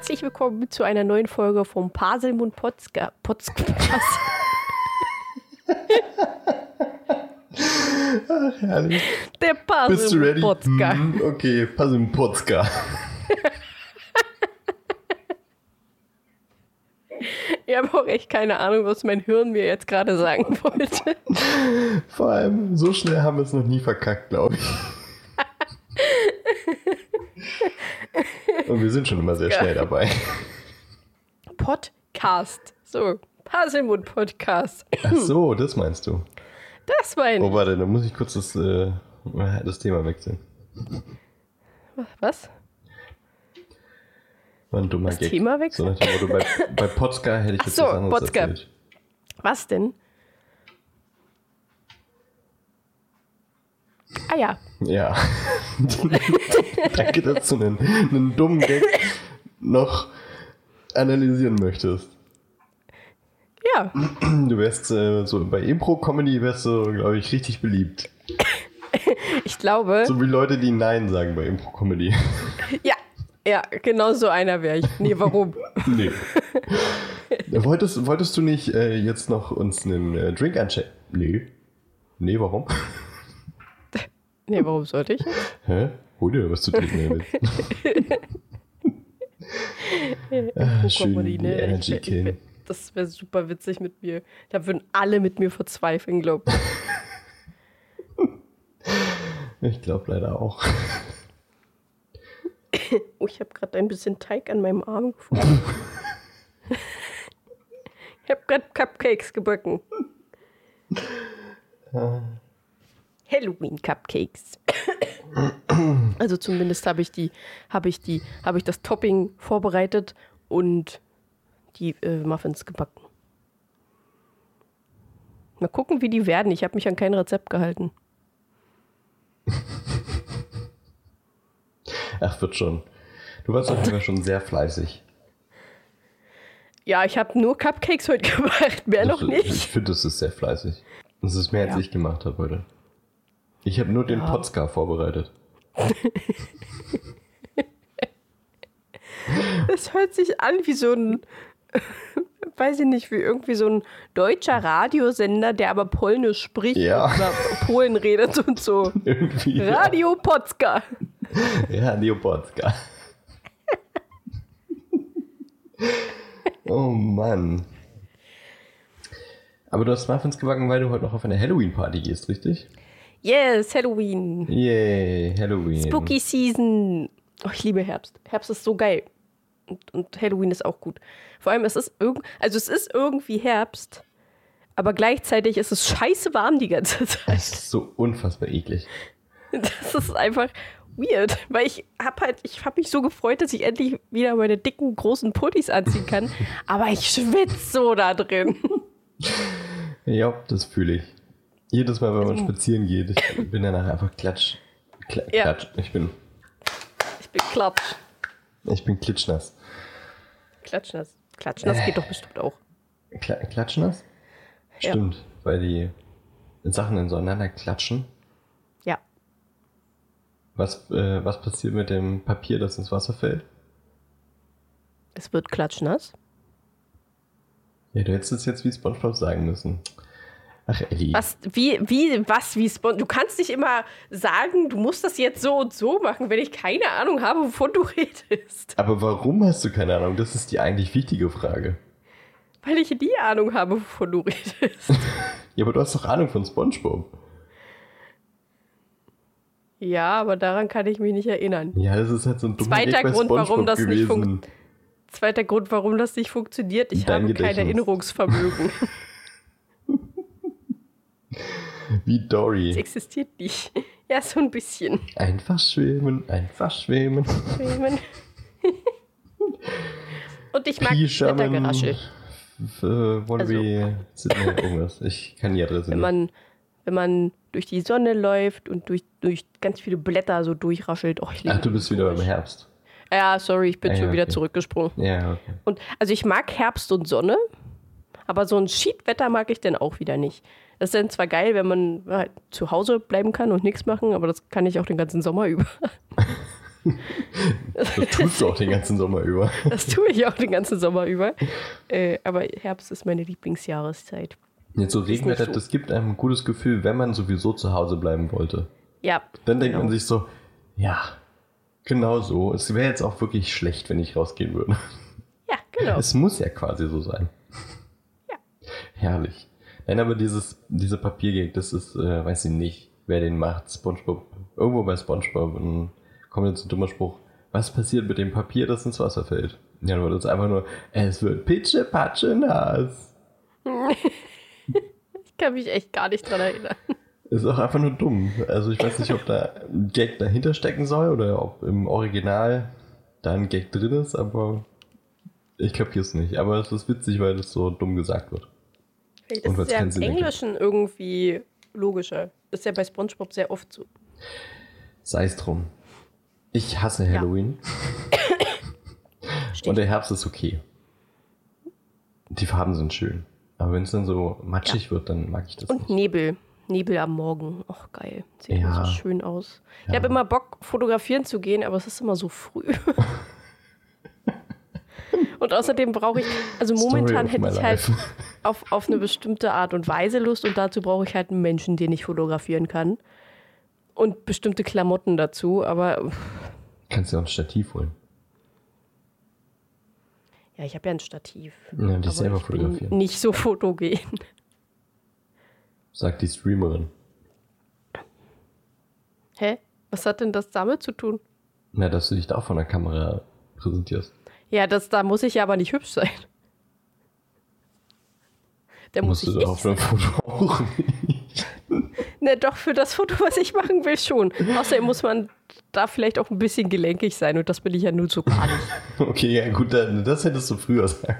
herzlich willkommen zu einer neuen Folge vom Paselmund Podcast. Podcast. Ach, herrlich. Der? Paselmund Podcast. Hm, okay, im Podcast. Ich habe auch echt keine Ahnung, was mein Hirn mir jetzt gerade sagen wollte. Vor allem, so schnell haben wir es noch nie verkackt, glaube ich. Und wir sind schon immer sehr schnell dabei. Podcast. So, Paselmund Podcast. Ach so, das meinst du. Das mein. Oh, warte, dann muss ich kurz das, äh, das Thema wechseln. Was? War ein dummer Das Gag. Thema wechseln? So bei, bei Potzka hätte ich Ach jetzt so, was anderes Potzka. erzählt. Was denn? Ah ja, Ja. Danke, dass du einen, einen dummen Gag noch analysieren möchtest. ja. Du wärst äh, so bei Impro-Comedy wärst du, glaube ich, richtig beliebt. Ich glaube, So wie Leute, die Nein sagen bei Impro-Comedy. ja, ja, genau so einer wäre ich. Nee, warum? nee. wolltest, wolltest du nicht äh, jetzt noch uns einen äh, Drink anchecken? Nee. Nee, warum? Nee, warum sollte ich? Hä? Hol dir was zu trinken, ah, schön, Comedy, die ne? Energy Ich- ich- killen. Das wäre super witzig mit mir. Da würden alle mit mir verzweifeln, glaub ich. Ich glaube leider auch. Oh, ich habe gerade ein bisschen Teig an meinem Arm gefunden. ich habe gerade Cupcakes gebacken. Halloween-Cupcakes. also zumindest habe ich die, habe ich die, habe ich das Topping vorbereitet und die äh, Muffins gebacken. Mal gucken, wie die werden. Ich habe mich an kein Rezept gehalten. Ach, wird schon. Du warst auf jeden Fall schon sehr fleißig. Ja, ich habe nur Cupcakes heute gemacht, mehr noch Ich nicht. finde, das ist sehr fleißig. Das ist mehr, als Ja. ich gemacht habe heute. Ich habe nur den Potzka vorbereitet. Das hört sich an wie so ein, weiß ich nicht, wie irgendwie so ein deutscher Radiosender, der aber Polnisch spricht Ja. und über Polen redet und so. Irgendwie. Radio Potzka. Ja, Leo Potzka. oh Mann. Aber du hast Muffins gebacken, weil du heute noch auf eine Halloween-Party gehst, richtig? Yes, Halloween. Yay, Halloween. Spooky Season. Oh, ich liebe Herbst. Herbst ist so geil. Und, und Halloween ist auch gut. Vor allem, es ist irgend, also es ist irgendwie Herbst, aber gleichzeitig ist es scheiße warm die ganze Zeit. Das ist so unfassbar eklig. Das ist einfach weird, weil ich hab halt, ich habe mich so gefreut, dass ich endlich wieder meine dicken, großen Pullis anziehen kann, aber ich schwitze so da drin. Ja, das fühle ich. Jedes Mal, wenn man spazieren geht, ich bin danach einfach klatsch. Kla Ja. Klatsch. Ich bin, Ich bin klatsch. ich bin klitschnass. Klatschnass. Klatschnass geht doch bestimmt auch. Kla klatschnass? Ja. Stimmt, weil die Sachen dann so aneinander klatschen. Ja. Was, äh, was passiert mit dem Papier, das ins Wasser fällt? Es wird klatschnass. Ja, du hättest es jetzt wie Spongebob sagen müssen. Ach, Ellie. Was, wie, wie, was, wie Spon Du kannst nicht immer sagen, du musst das jetzt so und so machen, wenn ich keine Ahnung habe, wovon du redest. Aber warum hast du keine Ahnung? Das ist die eigentlich wichtige Frage. Weil ich nie Ahnung habe, wovon du redest. Ja, aber du hast doch Ahnung von Spongebob. ja, aber daran kann ich mich nicht erinnern. Ja, das ist halt so ein dummer Zweiter bei Grund, warum das nicht gewesen. funkt- Zweiter Grund, warum das nicht funktioniert, ich Dein habe kein Gedächtnis. Erinnerungsvermögen. Wie Dory. Es existiert nicht. Ja, so ein bisschen. Einfach schwimmen, einfach schwimmen. Und ich mag. F- äh, Wollen Also- Sydney irgendwas? Ich kann die Adresse Wenn nicht. man, wenn man durch die Sonne läuft und durch, durch ganz viele Blätter so durchraschelt. Oh, ich Ach, du bist wieder beim Herbst. Ja, sorry, ich bin Ah, ja, schon wieder okay. zurückgesprungen. Ja, okay. Und also ich mag Herbst und Sonne, aber so ein Schiedwetter mag ich dann auch wieder nicht. Das ist dann zwar geil, wenn man halt zu Hause bleiben kann und nichts machen, aber das kann ich auch den ganzen Sommer über. Das tust du auch den ganzen Sommer über. Das tue ich auch den ganzen Sommer über. Äh, aber Herbst ist meine Lieblingsjahreszeit. Jetzt so Regenwetter, so. das gibt einem ein gutes Gefühl, wenn man sowieso zu Hause bleiben wollte. Ja. Dann denkt genau. man sich so, ja, genau so. Es wäre jetzt auch wirklich schlecht, wenn ich rausgehen würde. Ja, genau. Es muss ja quasi so sein. Ja. Herrlich. Nein, aber dieses, diese Papiergag, das ist, äh, weiß ich nicht, wer den macht. Spongebob. Irgendwo bei Spongebob und kommt jetzt ein dummer Spruch. Was passiert mit dem Papier, das ins Wasser fällt? Ja, dann wird es einfach nur, es wird pitsche, patsche, nass. Ich kann mich echt gar nicht dran erinnern. Ist auch einfach nur dumm. Also ich weiß nicht, ob da ein Gag dahinter stecken soll oder ob im Original da ein Gag drin ist, aber ich kapiere es nicht. Aber es ist witzig, weil das so dumm gesagt wird. Vielleicht ist es ja im. Englischen irgendwie logischer. Das ist ja bei Spongebob sehr oft so. Sei es drum. Ich hasse Halloween Steht. und der Herbst ist okay. Die Farben sind schön. Aber wenn es dann so matschig wird, dann mag ich das Und nicht. Nebel. Nebel am Morgen. Och, geil. Sieht immer Ja. so schön aus. Ich Ja. habe immer Bock, fotografieren zu gehen, aber es ist immer so früh. und außerdem brauche ich, also momentan hätte ich halt life. auf, auf eine bestimmte Art und Weise Lust und dazu brauche ich halt einen Menschen, den ich fotografieren kann. Und bestimmte Klamotten dazu, aber Kannst du auch ein Stativ holen. ja, ich habe ja ein Stativ. Ja, dich selber fotografieren. nicht so fotogen. Sagt die Streamerin. Hä? Was hat denn das damit zu tun? Na, dass du dich da auch von der Kamera präsentierst. Ja, das, da muss ich ja aber nicht hübsch sein. Da muss ich einem Foto auch nicht. Ne, doch, für das Foto, was ich machen will, schon. Außerdem muss man da vielleicht auch ein bisschen gelenkig sein und das bin ich ja nur so gar nicht. Okay, ja gut, dann, das hättest du früher sagen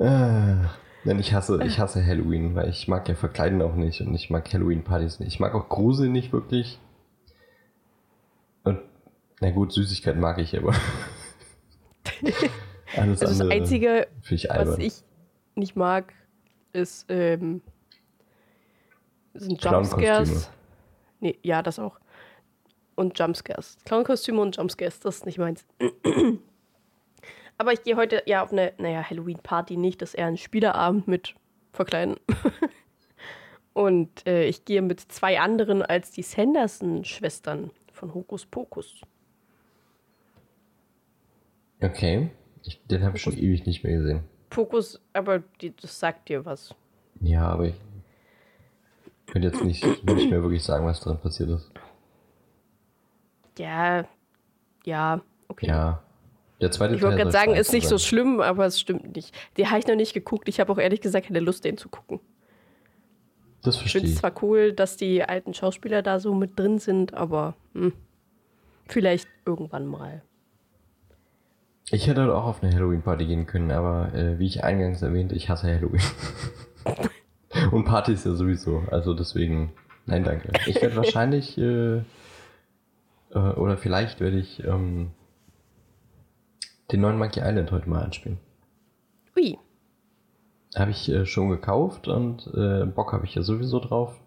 ah, nein, ich hasse, ich hasse Halloween, weil ich mag ja Verkleiden auch nicht und ich mag Halloween-Partys nicht. Ich mag auch Grusel nicht wirklich. Na gut, Süßigkeiten mag ich aber. Alles Also das andere Einzige, ich was ich nicht mag, ist, ähm, sind. Jumpscares. Nee, ja, das auch. Und Jumpscares. Clownkostüme und Jumpscares, das ist nicht meins. Aber ich gehe heute ja auf eine, naja, Halloween-Party nicht, das ist eher ein Spieleabend mit Verkleiden. und äh, ich gehe mit zwei anderen als die Sanderson-Schwestern von Hokus Pokus. Okay, ich, den habe ich schon ewig nicht mehr gesehen. Pokus, aber die, das sagt dir was. Ja, aber ich könnte jetzt nicht, nicht mehr wirklich sagen, was drin passiert ist. Ja, ja, okay. Ja. Der zweite Ich wollte gerade sagen, ist nicht so sein. schlimm, aber es stimmt nicht. Die habe ich noch nicht geguckt. Ich habe auch ehrlich gesagt keine Lust, den zu gucken. Das Ich verstehe finde es ich. zwar cool, dass die alten Schauspieler da so mit drin sind, aber hm, vielleicht irgendwann mal. Ich hätte auch auf eine Halloween-Party gehen können, aber äh, wie ich eingangs erwähnte, ich hasse Halloween. Und Partys ja sowieso. Also deswegen, nein, danke. Ich werde wahrscheinlich, äh, äh, oder vielleicht werde ich ähm, den neuen Monkey Island heute mal anspielen. Ui, Habe ich äh, schon gekauft und äh, Bock habe ich ja sowieso drauf.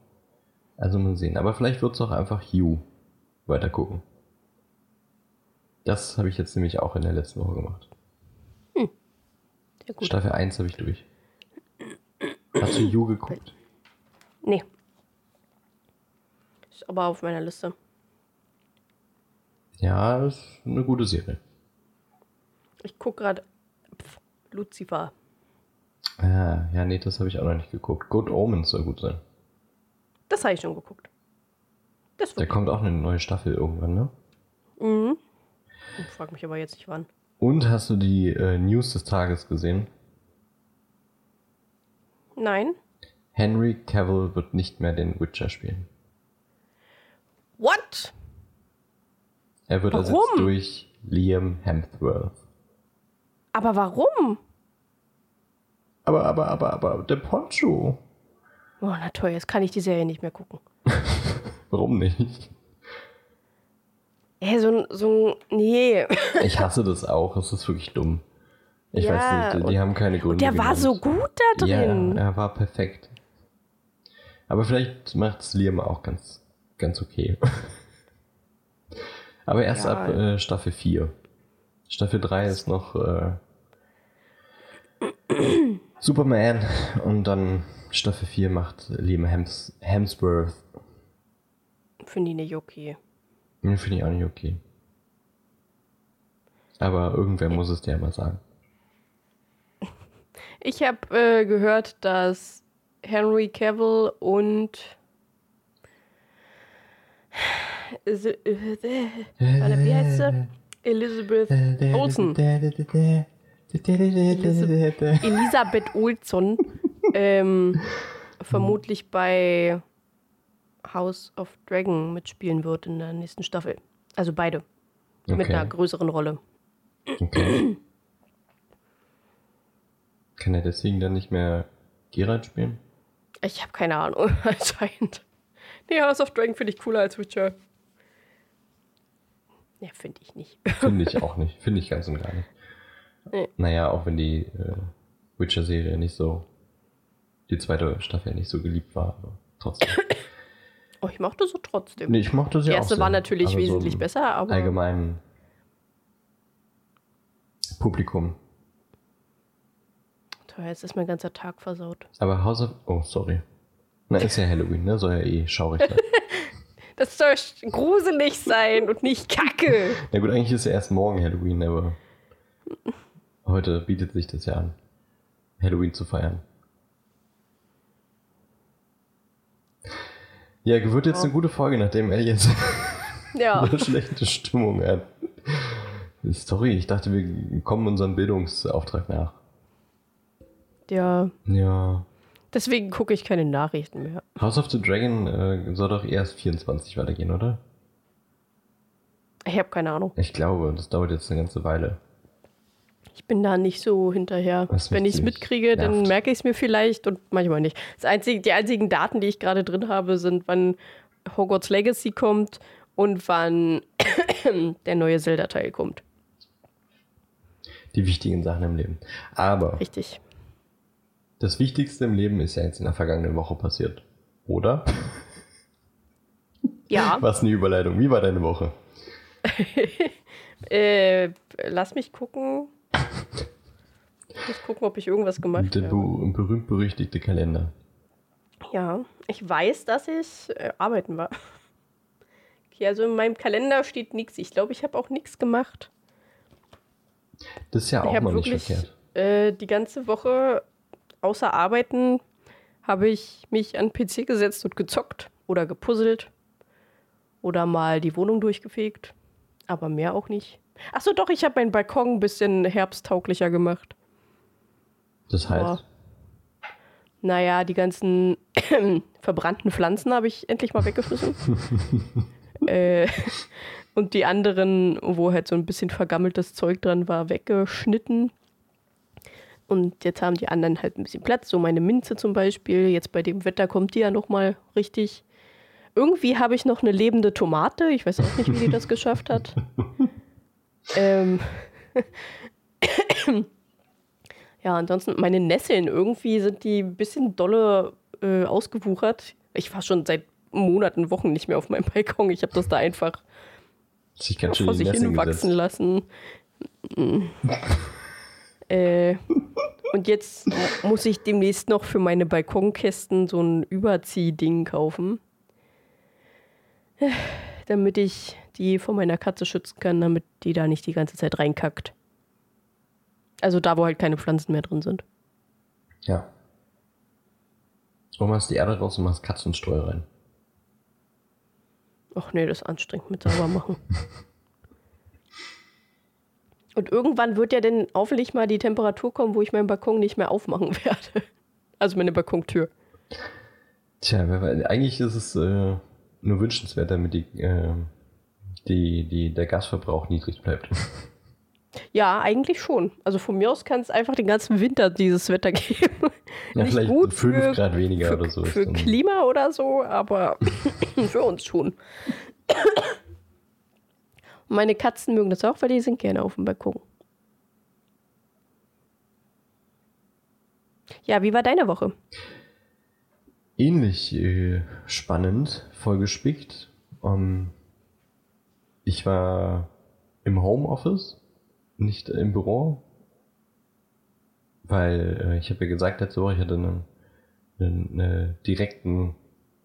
Also mal sehen. Aber vielleicht wird es auch einfach Hugh weiter gucken. Das habe ich jetzt nämlich auch in der letzten Woche gemacht. sehr gut. Staffel 1 habe ich durch. Hast du You geguckt? Nee. Ist aber auf meiner Liste. Ja, ist eine gute Serie. Ich gucke gerade Lucifer. Ah, ja, nee, das habe ich auch noch nicht geguckt. Good Omens soll gut sein. Das habe ich schon geguckt. Das Da kommt auch eine neue Staffel irgendwann, ne? Mhm. Ich frag mich aber jetzt nicht wann. Und hast du die äh, News des Tages gesehen? Nein. Henry Cavill wird nicht mehr den Witcher spielen. What? Er wird ersetzt Warum? durch Liam Hemsworth. Aber warum? Aber, aber, aber, aber, der Poncho. Oh, na toll, jetzt kann ich die Serie nicht mehr gucken. Warum nicht? Ey, so ein, so nee. Ich hasse das auch, es ist wirklich dumm. Ich Ja, weiß nicht, die, die haben keine Gründe. Der war genannt. so gut da Ja, drin. er war perfekt. Aber vielleicht macht es Liam auch ganz ganz okay. Aber erst Ja. ab äh, Staffel 4. Staffel 3 ist noch äh, Superman und dann Staffel 4 macht Liam Hems Hemsworth. Finde ich nicht okay. Den finde ich auch nicht okay. Aber irgendwer muss es dir ja mal sagen. Ich habe äh, gehört, dass Henry Cavill und äh, wie heißt sie? Elizabeth Olsen. Elisabeth Olson ähm, vermutlich bei House of Dragon mitspielen wird in der nächsten Staffel. Also beide. Mit einer Okay. größeren Rolle. okay. Kann er deswegen dann nicht mehr Geralt spielen? Ich habe keine Ahnung, anscheinend. Nee, House of Dragon finde ich cooler als Witcher. Ja, finde ich nicht. Finde ich auch nicht. Finde ich ganz und gar nicht. Nee. Naja, auch wenn die äh, Witcher-Serie nicht so, die zweite Staffel nicht so geliebt war, aber trotzdem. Oh, ich mochte so trotzdem. Nee, ich mochte sie Die auch erste sehr. war natürlich Aber so wesentlich im besser, aber Allgemeinen Publikum. Toll, jetzt ist mein ganzer Tag versaut. Aber House of... Oh, sorry. Na, ist ja Halloween, ne? Soll ja eh schaurig sein. Das soll gruselig sein und nicht kacke. Na gut, eigentlich ist ja erst morgen Halloween, aber heute bietet sich das ja an, Halloween zu feiern. Ja, wird jetzt eine gute Folge, nachdem er jetzt Ja, eine schlechte Stimmung hat. Sorry, ich dachte, wir kommen unserem Bildungsauftrag nach. ja. Ja. Deswegen gucke ich keine Nachrichten mehr. House of the Dragon äh, soll doch erst 24 weitergehen, oder? Ich habe keine Ahnung. Ich glaube, das dauert jetzt eine ganze Weile. Ich bin da nicht so hinterher. Wenn ich es mitkriege, dann nervt. merke ich es mir vielleicht und manchmal nicht. Das einzige, die einzigen Daten, die ich gerade drin habe, sind, wann Hogwarts Legacy kommt und wann der neue Zelda-Teil kommt. Die wichtigen Sachen im Leben. Aber Richtig. das Wichtigste im Leben ist ja jetzt in der vergangenen Woche passiert. Oder? Ja, Was eine Überleitung. Wie war deine Woche? äh, lass mich gucken. Ich muss gucken, ob ich irgendwas gemacht Der habe. bu- berühmt-berüchtigte Kalender. Ja, ich weiß, dass ich äh, arbeiten war. Okay, also in meinem Kalender steht nichts. Ich glaube, ich habe auch nichts gemacht. Das ist ja Ich auch mal nicht wirklich verkehrt. äh, die ganze Woche außer Arbeiten habe ich mich an den PC gesetzt und gezockt oder gepuzzelt oder mal die Wohnung durchgefegt, aber mehr auch nicht. Ach so, doch, ich habe meinen Balkon ein bisschen herbsttauglicher gemacht. Das heißt, Naja, die ganzen verbrannten Pflanzen habe ich endlich mal weggeschmissen. äh, und die anderen, wo halt so ein bisschen vergammeltes Zeug dran war, weggeschnitten. Und jetzt haben die anderen halt ein bisschen Platz, so meine Minze zum Beispiel. Jetzt bei dem Wetter kommt die ja nochmal richtig. Irgendwie habe ich noch eine lebende Tomate. Ich weiß auch nicht, wie die das geschafft hat. ähm. ja, ansonsten meine Nesseln, irgendwie sind die ein bisschen dolle äh, ausgewuchert. Ich war schon seit Monaten, Wochen nicht mehr auf meinem Balkon. Ich habe das da einfach sich ganz schön vor sich hin wachsen lassen. Äh, und jetzt muss ich demnächst noch für meine Balkonkästen so ein Überziehding kaufen. Damit ich die vor meiner Katze schützen kann, damit die da nicht die ganze Zeit reinkackt. Also da, wo halt keine Pflanzen mehr drin sind. Ja. Und machst die Erde raus und machst Katzenstreu rein. Ach nee, das ist anstrengend mit sauber machen. Und irgendwann wird ja dann hoffentlich mal die Temperatur kommen, wo ich meinen Balkon nicht mehr aufmachen werde. Also meine Balkontür. Tja, eigentlich ist es äh, nur wünschenswert, damit die, äh, die, die, der Gasverbrauch niedrig bleibt. Ja, eigentlich schon. Also von mir aus kann es einfach den ganzen Winter dieses Wetter geben. Ja, Nicht vielleicht gut 5 für- Grad weniger für, oder so. Für Klima oder so, aber für uns schon. Und meine Katzen mögen das auch, weil die sind gerne auf dem Balkon. Ja, wie war deine Woche? ähnlich äh, spannend, vollgespickt. Ähm, ich war im Homeoffice, nicht im Büro, weil äh, ich habe ja gesagt letzte Woche, ich hatte einen, einen, einen direkten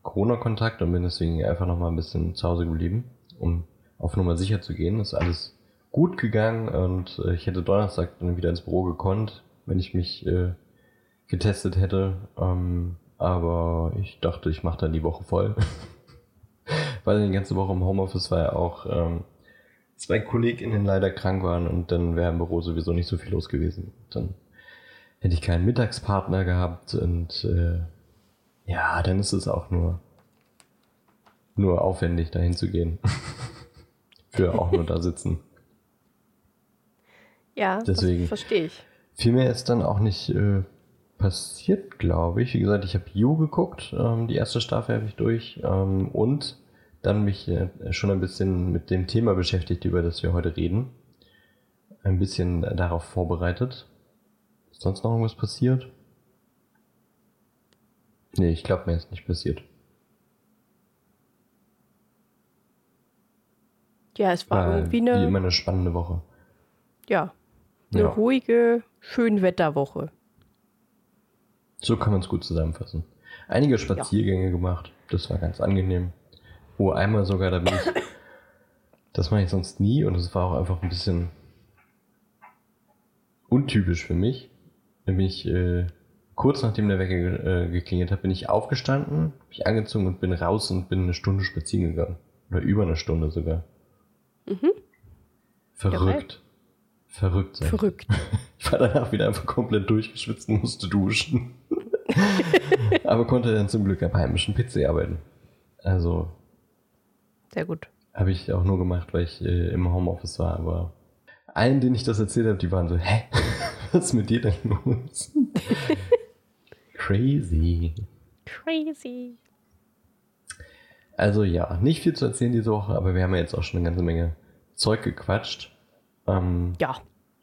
Corona-Kontakt und bin deswegen einfach noch mal ein bisschen zu Hause geblieben, um auf Nummer sicher zu gehen. ist alles gut gegangen und äh, ich hätte Donnerstag dann wieder ins Büro gekonnt, wenn ich mich äh, getestet hätte. Ähm, aber ich dachte, ich mache dann die Woche voll. Weil die ganze Woche im Homeoffice war ja auch ähm, zwei KollegInnen leider krank waren und dann wäre im Büro sowieso nicht so viel los gewesen. Dann hätte ich keinen Mittagspartner gehabt und äh, ja, dann ist es auch nur, nur aufwendig, dahin zu gehen. Für auch nur da sitzen. Ja, Deswegen. verstehe ich. Viel mehr ist dann auch nicht äh, passiert, glaube ich. Wie gesagt, ich habe You geguckt, ähm, die erste Staffel habe ich durch ähm, und dann mich äh, schon ein bisschen mit dem Thema beschäftigt, über das wir heute reden. Ein bisschen darauf vorbereitet. Ist sonst noch irgendwas passiert? Nee, ich glaube, mir ist nicht passiert. Ja, es war, war irgendwie eine. Wie immer eine spannende Woche. Ja. Eine ja. ruhige Schönwetterwoche. So kann man es gut zusammenfassen. Einige Spaziergänge ja. gemacht. Das war ganz angenehm. Oh, einmal sogar, da bin ich. das mache ich sonst nie und es war auch einfach ein bisschen untypisch für mich. Da bin ich äh, kurz nachdem der Wecker äh, geklingelt hat, bin ich aufgestanden, mich angezogen und bin raus und bin eine Stunde spazieren gegangen. Oder über eine Stunde sogar. Mhm. Verrückt. Verrückt sein. Verrückt. Ich war danach wieder einfach komplett durchgeschwitzt und musste duschen. Aber konnte dann zum Glück am heimischen PC arbeiten. Also. Sehr gut. Habe ich auch nur gemacht, weil ich äh, im Homeoffice war. Aber allen, denen ich das erzählt habe, die waren so, hä? Was ist mit dir denn los? Crazy. Crazy. Also ja, nicht viel zu erzählen diese Woche, aber wir haben ja jetzt auch schon eine ganze Menge Zeug gequatscht. Ähm, ja.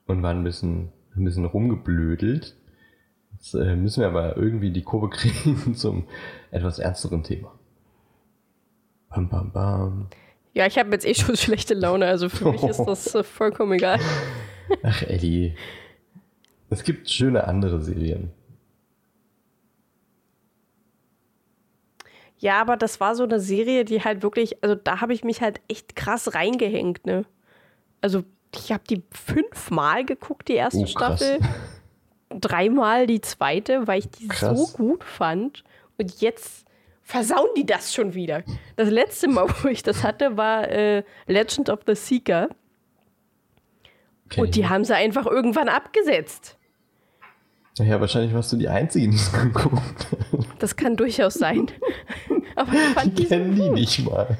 Und waren ein bisschen, ein bisschen rumgeblödelt. Jetzt äh, müssen wir aber irgendwie die Kurve kriegen zum etwas ernsteren Thema. Bam, bam, bam. Ja, ich habe jetzt eh schon schlechte Laune, also für mich ist das äh, vollkommen egal. Ach, Eddie. Es gibt schöne andere Serien. Ja, aber das war so eine Serie, die halt wirklich, also da habe ich mich halt echt krass reingehängt, ne? Also ich habe die fünfmal geguckt, die erste oh, Staffel. Dreimal die zweite, weil ich die krass. so gut fand. Und jetzt versauen die das schon wieder. Das letzte Mal, wo ich das hatte, war äh, Legend of the Seeker. Okay. Und die haben sie einfach irgendwann abgesetzt. Ja, wahrscheinlich warst du die Einzige, die es geguckt hat. Das kann durchaus sein. Aber ich fand die kennen so die nicht mal.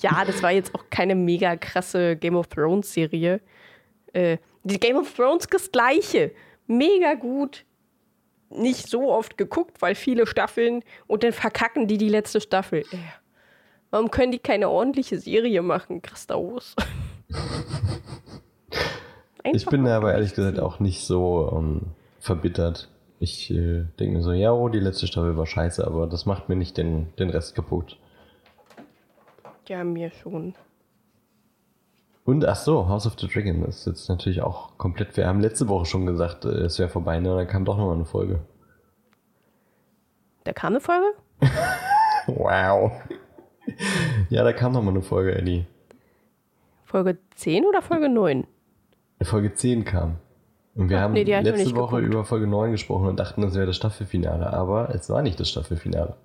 ja, das war jetzt auch keine mega krasse Game of Thrones Serie. Äh, die Game of Thrones das gleiche. Mega gut. Nicht so oft geguckt, weil viele Staffeln und dann verkacken die die letzte Staffel. Äh, warum können die keine ordentliche Serie machen, Christaus? ich bin aber ehrlich gesagt auch nicht so um, ähm, verbittert. Ich äh, denke mir so, ja, oh, die letzte Staffel war scheiße, aber das macht mir nicht den, den Rest kaputt. Ja, mir schon. Und ach so, House of the Dragon ist jetzt natürlich auch komplett. Wir haben letzte Woche schon gesagt, äh, es wäre vorbei, ne? Da kam doch noch mal eine Folge. Da kam eine Folge? wow. ja, da kam noch mal eine Folge, Eddie. Folge 10 oder Folge 9? Folge 10 kam. Und wir Ach, haben nee, letzte Woche geguckt. über Folge 9 gesprochen und dachten, das wäre das Staffelfinale, aber es war nicht das Staffelfinale.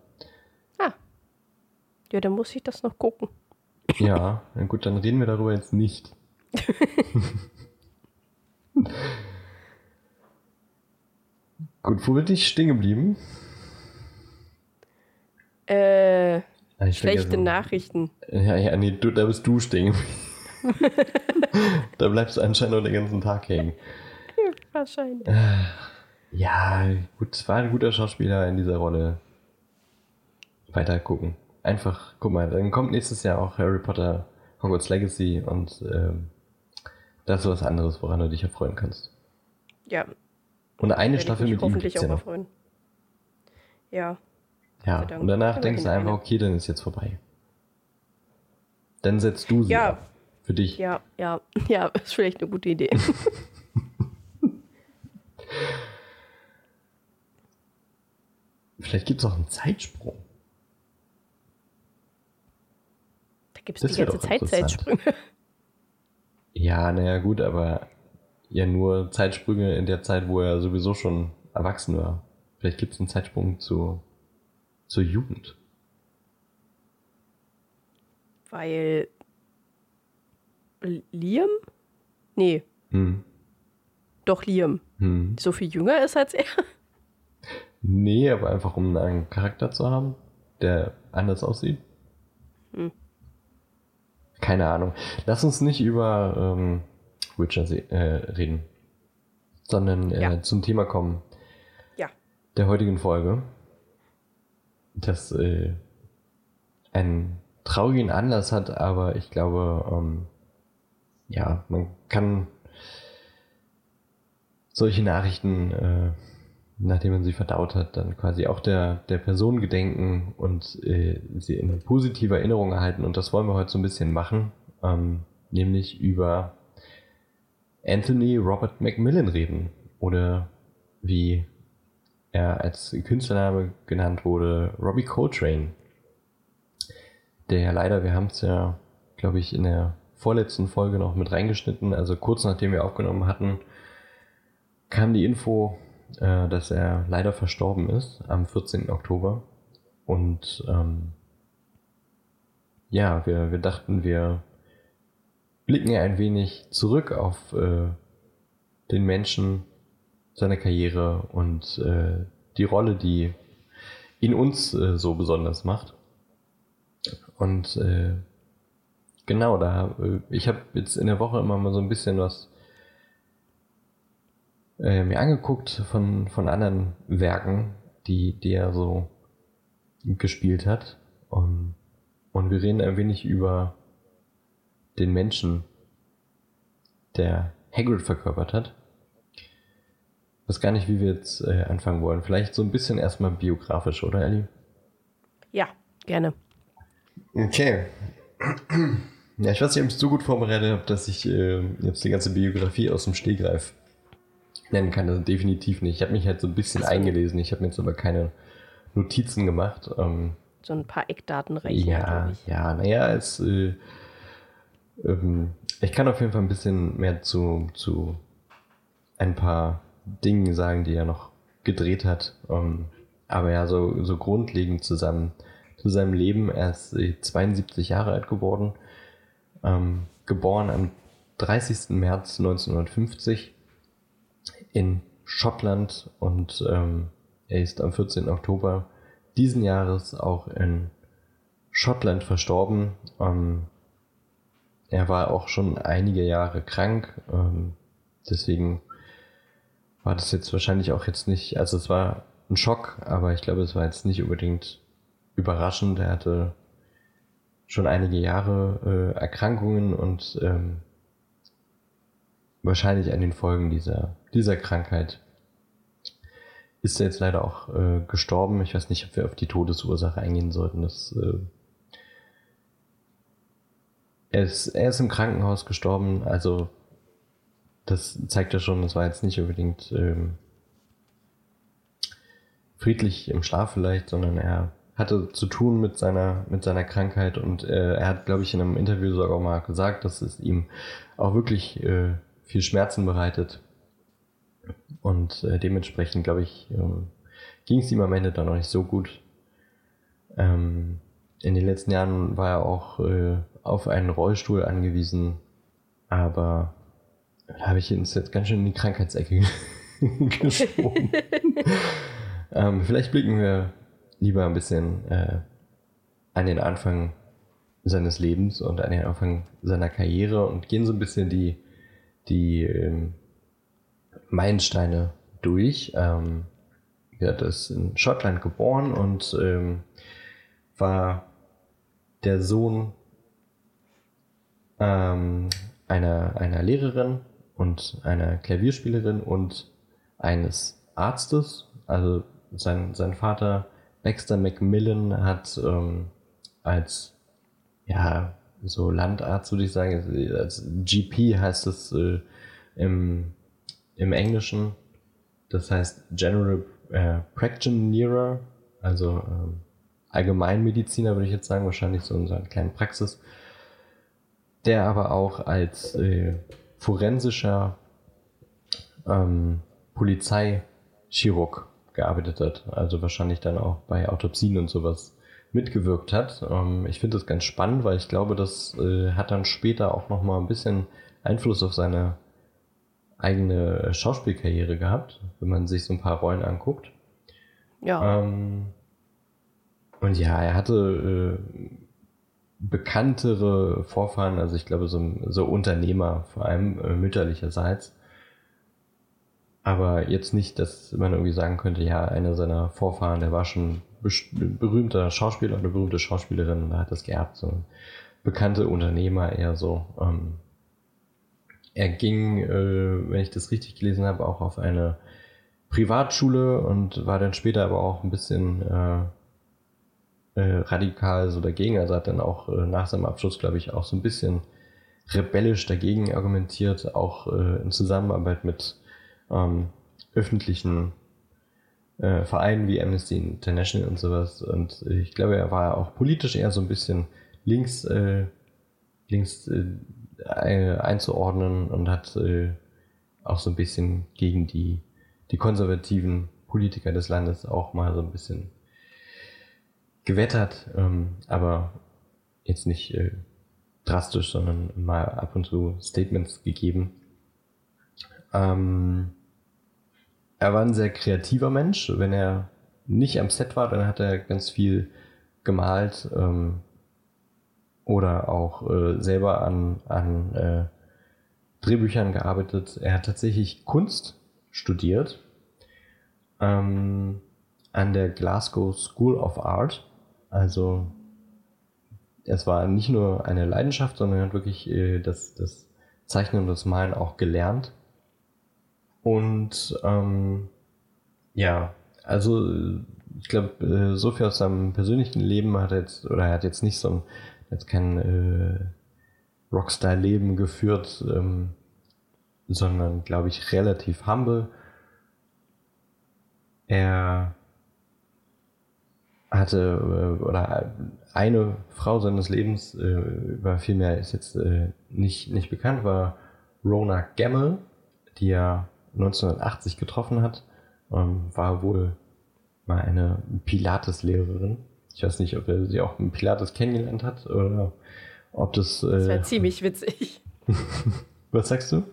Ah. Ja, dann muss ich das noch gucken. Ja, na gut, dann reden wir darüber jetzt nicht. gut, wo bin ich stehen geblieben? Äh, ah, schlechte Nachrichten. Ja, ja, nee, du, da bist du stehen geblieben. da bleibst du anscheinend noch den ganzen Tag hängen. Wahrscheinlich. Ja, gut, war ein guter Schauspieler in dieser Rolle. Weiter gucken. Einfach, guck mal, dann kommt nächstes Jahr auch Harry Potter Hogwarts Legacy und ähm, das ist was anderes, woran du dich erfreuen kannst. Ja. Und eine Staffel mit ihm gibt's ja noch. Erfreuen. Ja. Ja, und danach denkst du einfach, okay, dann ist jetzt vorbei. Dann setzt du sie Ja. ab. Für dich. Ja, ja, ja, ist vielleicht eine gute Idee. Vielleicht gibt es auch einen Zeitsprung. Da gibt es Das die ganze Zeit. Zeitsprünge. Ja, naja, gut, aber ja nur Zeitsprünge in der Zeit, wo er sowieso schon erwachsen war. Vielleicht gibt es einen Zeitsprung zu, zur Jugend. Weil Liam? Nee, Hm. doch Liam. Hm. So viel jünger ist als er. Nee, aber einfach um einen Charakter zu haben, der anders aussieht. Hm. Keine Ahnung. Lass uns nicht über ähm, Witcher äh, reden, sondern äh, Ja. zum Thema kommen Ja. der heutigen Folge, das äh, einen traurigen Anlass hat, aber ich glaube, ähm, ja, man kann solche Nachrichten, äh, nachdem man sie verdaut hat, dann quasi auch der, der Person gedenken und äh, sie in positiver Erinnerung erhalten. Und das wollen wir heute so ein bisschen machen, ähm, nämlich über Anthony Robert Macmillan reden. Oder wie er als Künstlername genannt wurde, Robbie Coltrane. Der leider, wir haben es ja, glaube ich, in der vorletzten Folge noch mit reingeschnitten, also kurz nachdem wir aufgenommen hatten, kam die Info, äh, dass er leider verstorben ist am 14. Oktober. Und ähm, ja, wir, wir dachten, wir blicken ein wenig zurück auf äh, den Menschen, seine Karriere und äh, die Rolle, die ihn uns äh, so besonders macht. Und äh, genau, da äh, ich habe jetzt in der Woche immer mal so ein bisschen was äh, mir angeguckt von, von anderen Werken, die, die er so gespielt hat. Und, und wir reden ein wenig über den Menschen, der Hagrid verkörpert hat. Ich weiß gar nicht, wie wir jetzt äh, anfangen wollen. Vielleicht so ein bisschen erstmal biografisch, oder Ellie? Ja, gerne. Okay. Ja, ich weiß nicht, ob ich es so gut vorbereitet habe, dass ich äh, jetzt die ganze Biografie aus dem Stehgreif nennen kann. Also definitiv nicht. Ich habe mich halt so ein bisschen so. eingelesen. Ich habe mir jetzt aber keine Notizen gemacht. Ähm, So ein paar Eckdaten rechnen, ja, ja, naja, es, äh, ähm, ich kann auf jeden Fall ein bisschen mehr zu, zu ein paar Dingen sagen, die er noch gedreht hat. Ähm, aber ja, so, so grundlegend zusammen zu seinem Leben. Er ist äh, 72 Jahre alt geworden, ähm, geboren am 30. März 1950 in Schottland und ähm, er ist am 14. Oktober diesen Jahres auch in Schottland verstorben. Ähm, er war auch schon einige Jahre krank, ähm, deswegen war das jetzt wahrscheinlich auch jetzt nicht, also es war ein Schock, aber ich glaube, es war jetzt nicht unbedingt überraschend. Er hatte schon einige Jahre äh, Erkrankungen und ähm, wahrscheinlich an den Folgen dieser, dieser Krankheit ist er jetzt leider auch äh, gestorben. Ich weiß nicht, ob wir auf die Todesursache eingehen sollten. Das, äh, er, ist, er ist im Krankenhaus gestorben, also das zeigt ja schon, das war jetzt nicht unbedingt ähm, friedlich im Schlaf vielleicht, sondern er hatte zu tun mit seiner, mit seiner Krankheit und äh, er hat, glaube ich, in einem Interview sogar mal gesagt, dass es ihm auch wirklich äh, viel Schmerzen bereitet. Und äh, dementsprechend, glaube ich, ähm, ging es ihm am Ende dann noch nicht so gut. Ähm, in den letzten Jahren war er auch äh, auf einen Rollstuhl angewiesen, aber da habe ich uns jetzt ganz schön in die Krankheitsecke geschoben. ähm, vielleicht blicken wir lieber ein bisschen äh, an den Anfang seines Lebens und an den Anfang seiner Karriere und gehen so ein bisschen die, die ähm, Meilensteine durch. Ähm, er ist in Schottland geboren und ähm, war der Sohn ähm, einer, einer Lehrerin und einer Klavierspielerin und eines Arztes. Also sein, sein Vater Baxter Macmillan hat ähm, als, ja, so Landarzt würde ich sagen, als GP heißt es äh, im, im Englischen. Das heißt General äh, Practitioner, also ähm, Allgemeinmediziner würde ich jetzt sagen, wahrscheinlich so in seiner kleinen Praxis, der aber auch als äh, forensischer ähm, Polizeichirurg gearbeitet hat, also wahrscheinlich dann auch bei Autopsien und sowas mitgewirkt hat. Ähm, ich finde das ganz spannend, weil ich glaube, das äh, hat dann später auch noch mal ein bisschen Einfluss auf seine eigene Schauspielkarriere gehabt, wenn man sich so ein paar Rollen anguckt. Ja. Ähm, und ja, er hatte äh, bekanntere Vorfahren, also ich glaube so, so Unternehmer, vor allem äh, mütterlicherseits. Aber jetzt nicht, dass man irgendwie sagen könnte, ja, einer seiner Vorfahren, der war schon berühmter Schauspieler oder berühmte Schauspielerin und hat das geerbt. So bekannte Unternehmer eher so. Ähm, er ging, äh, wenn ich das richtig gelesen habe, auch auf eine Privatschule und war dann später aber auch ein bisschen äh, äh, radikal so dagegen. Also hat dann auch äh, nach seinem Abschluss, glaube ich, auch so ein bisschen rebellisch dagegen argumentiert, auch äh, in Zusammenarbeit mit ähm, öffentlichen äh, Vereinen wie Amnesty International und sowas. Und ich glaube, er war auch politisch eher so ein bisschen links, äh, links äh, einzuordnen und hat äh, auch so ein bisschen gegen die, die konservativen Politiker des Landes auch mal so ein bisschen gewettert, ähm, aber jetzt nicht äh, drastisch, sondern mal ab und zu Statements gegeben. Ähm, er war ein sehr kreativer Mensch. Wenn er nicht am Set war, dann hat er ganz viel gemalt ähm, oder auch äh, selber an, an äh, Drehbüchern gearbeitet. Er hat tatsächlich Kunst studiert ähm, an der Glasgow School of Art. Also es war nicht nur eine Leidenschaft, sondern er hat wirklich äh, das, das Zeichnen und das Malen auch gelernt. Und ähm, ja, also ich glaube, äh, so viel aus seinem persönlichen Leben hat jetzt, oder er hat jetzt nicht so ein, jetzt kein äh, Rockstar-Leben geführt, ähm, sondern glaube ich relativ humble. Er hatte äh, oder eine Frau seines Lebens, äh, über viel mehr ist jetzt äh, nicht, nicht bekannt, war Rona Gamble, die er 1980 getroffen hat. Ähm, war wohl mal eine Pilates-Lehrerin. Ich weiß nicht, ob er sie auch mit Pilates kennengelernt hat oder ob das. Äh, das wäre ziemlich witzig. Was sagst du?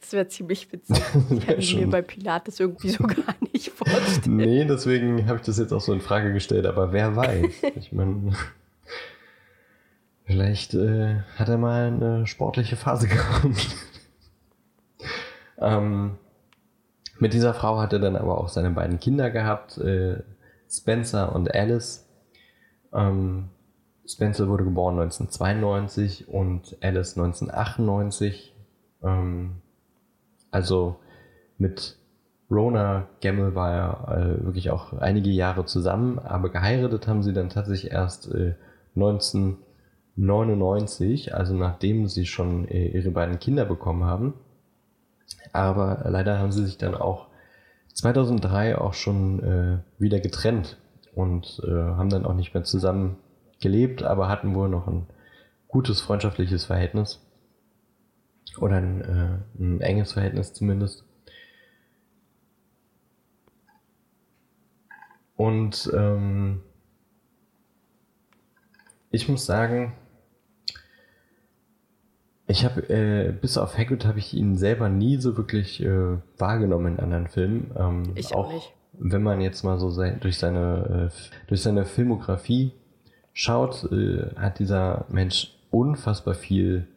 Das wäre ziemlich witzig. Ich kann schon. mir bei Pilates irgendwie so gar nicht vorstellen. Nee, deswegen habe ich das jetzt auch so in Frage gestellt, aber wer weiß. ich meine, vielleicht äh, hat er mal eine sportliche Phase gehabt. Ähm, mit dieser Frau hat er dann aber auch seine beiden Kinder gehabt, äh, Spencer und Alice. Ähm, Spencer wurde geboren 1992 und Alice 1998. Ähm, also mit Rona Gemmel war er äh, wirklich auch einige Jahre zusammen, aber geheiratet haben sie dann tatsächlich erst äh, 1999, also nachdem sie schon äh, ihre beiden Kinder bekommen haben. Aber leider haben sie sich dann auch 2003 auch schon äh, wieder getrennt und äh, haben dann auch nicht mehr zusammen gelebt, aber hatten wohl noch ein gutes freundschaftliches Verhältnis. Oder ein, äh, ein enges Verhältnis zumindest. Und ähm, ich muss sagen, ich habe äh, bis auf Hagrid habe ich ihn selber nie so wirklich äh, wahrgenommen in anderen Filmen. Ähm, ich auch, auch nicht. Wenn man jetzt mal so sein, durch seine äh, durch seine Filmografie schaut, äh, hat dieser Mensch unfassbar viel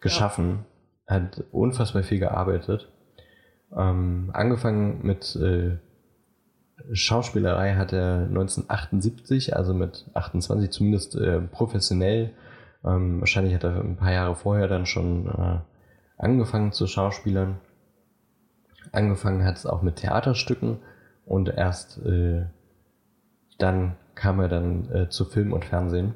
geschaffen hat unfassbar viel gearbeitet. Ähm, angefangen mit äh, Schauspielerei hat er 1978, also mit 28 zumindest äh, professionell. Ähm, wahrscheinlich hat er ein paar Jahre vorher dann schon äh, angefangen zu Schauspielern. Angefangen hat es auch mit Theaterstücken und erst, äh, dann kam er dann äh, zu Film und Fernsehen.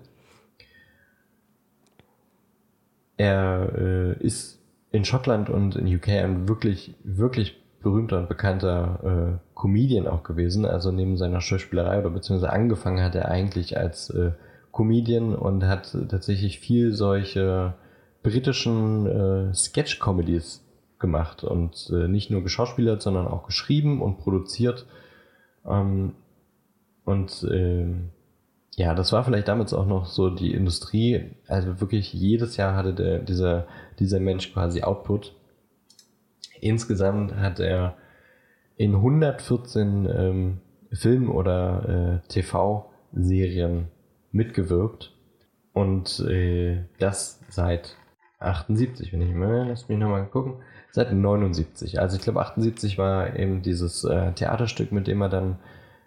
Er äh, ist in Schottland und in UK ein wirklich, wirklich berühmter und bekannter äh, Comedian auch gewesen. Also neben seiner Schauspielerei oder beziehungsweise angefangen hat er eigentlich als äh, Comedian und hat tatsächlich viel solche britischen äh, Sketch-Comedies gemacht und äh, nicht nur geschauspielert, sondern auch geschrieben und produziert. Ähm, und äh, ja, das war vielleicht damals auch noch so die Industrie. Also wirklich jedes Jahr hatte der, dieser, dieser Mensch quasi Output. Insgesamt hat er in 114 ähm, Film- oder äh, TV-Serien mitgewirkt. Und äh, das seit 78, wenn ich mal, lass mich nochmal gucken, seit 79. Also ich glaube 78 war eben dieses äh, Theaterstück, mit dem er dann,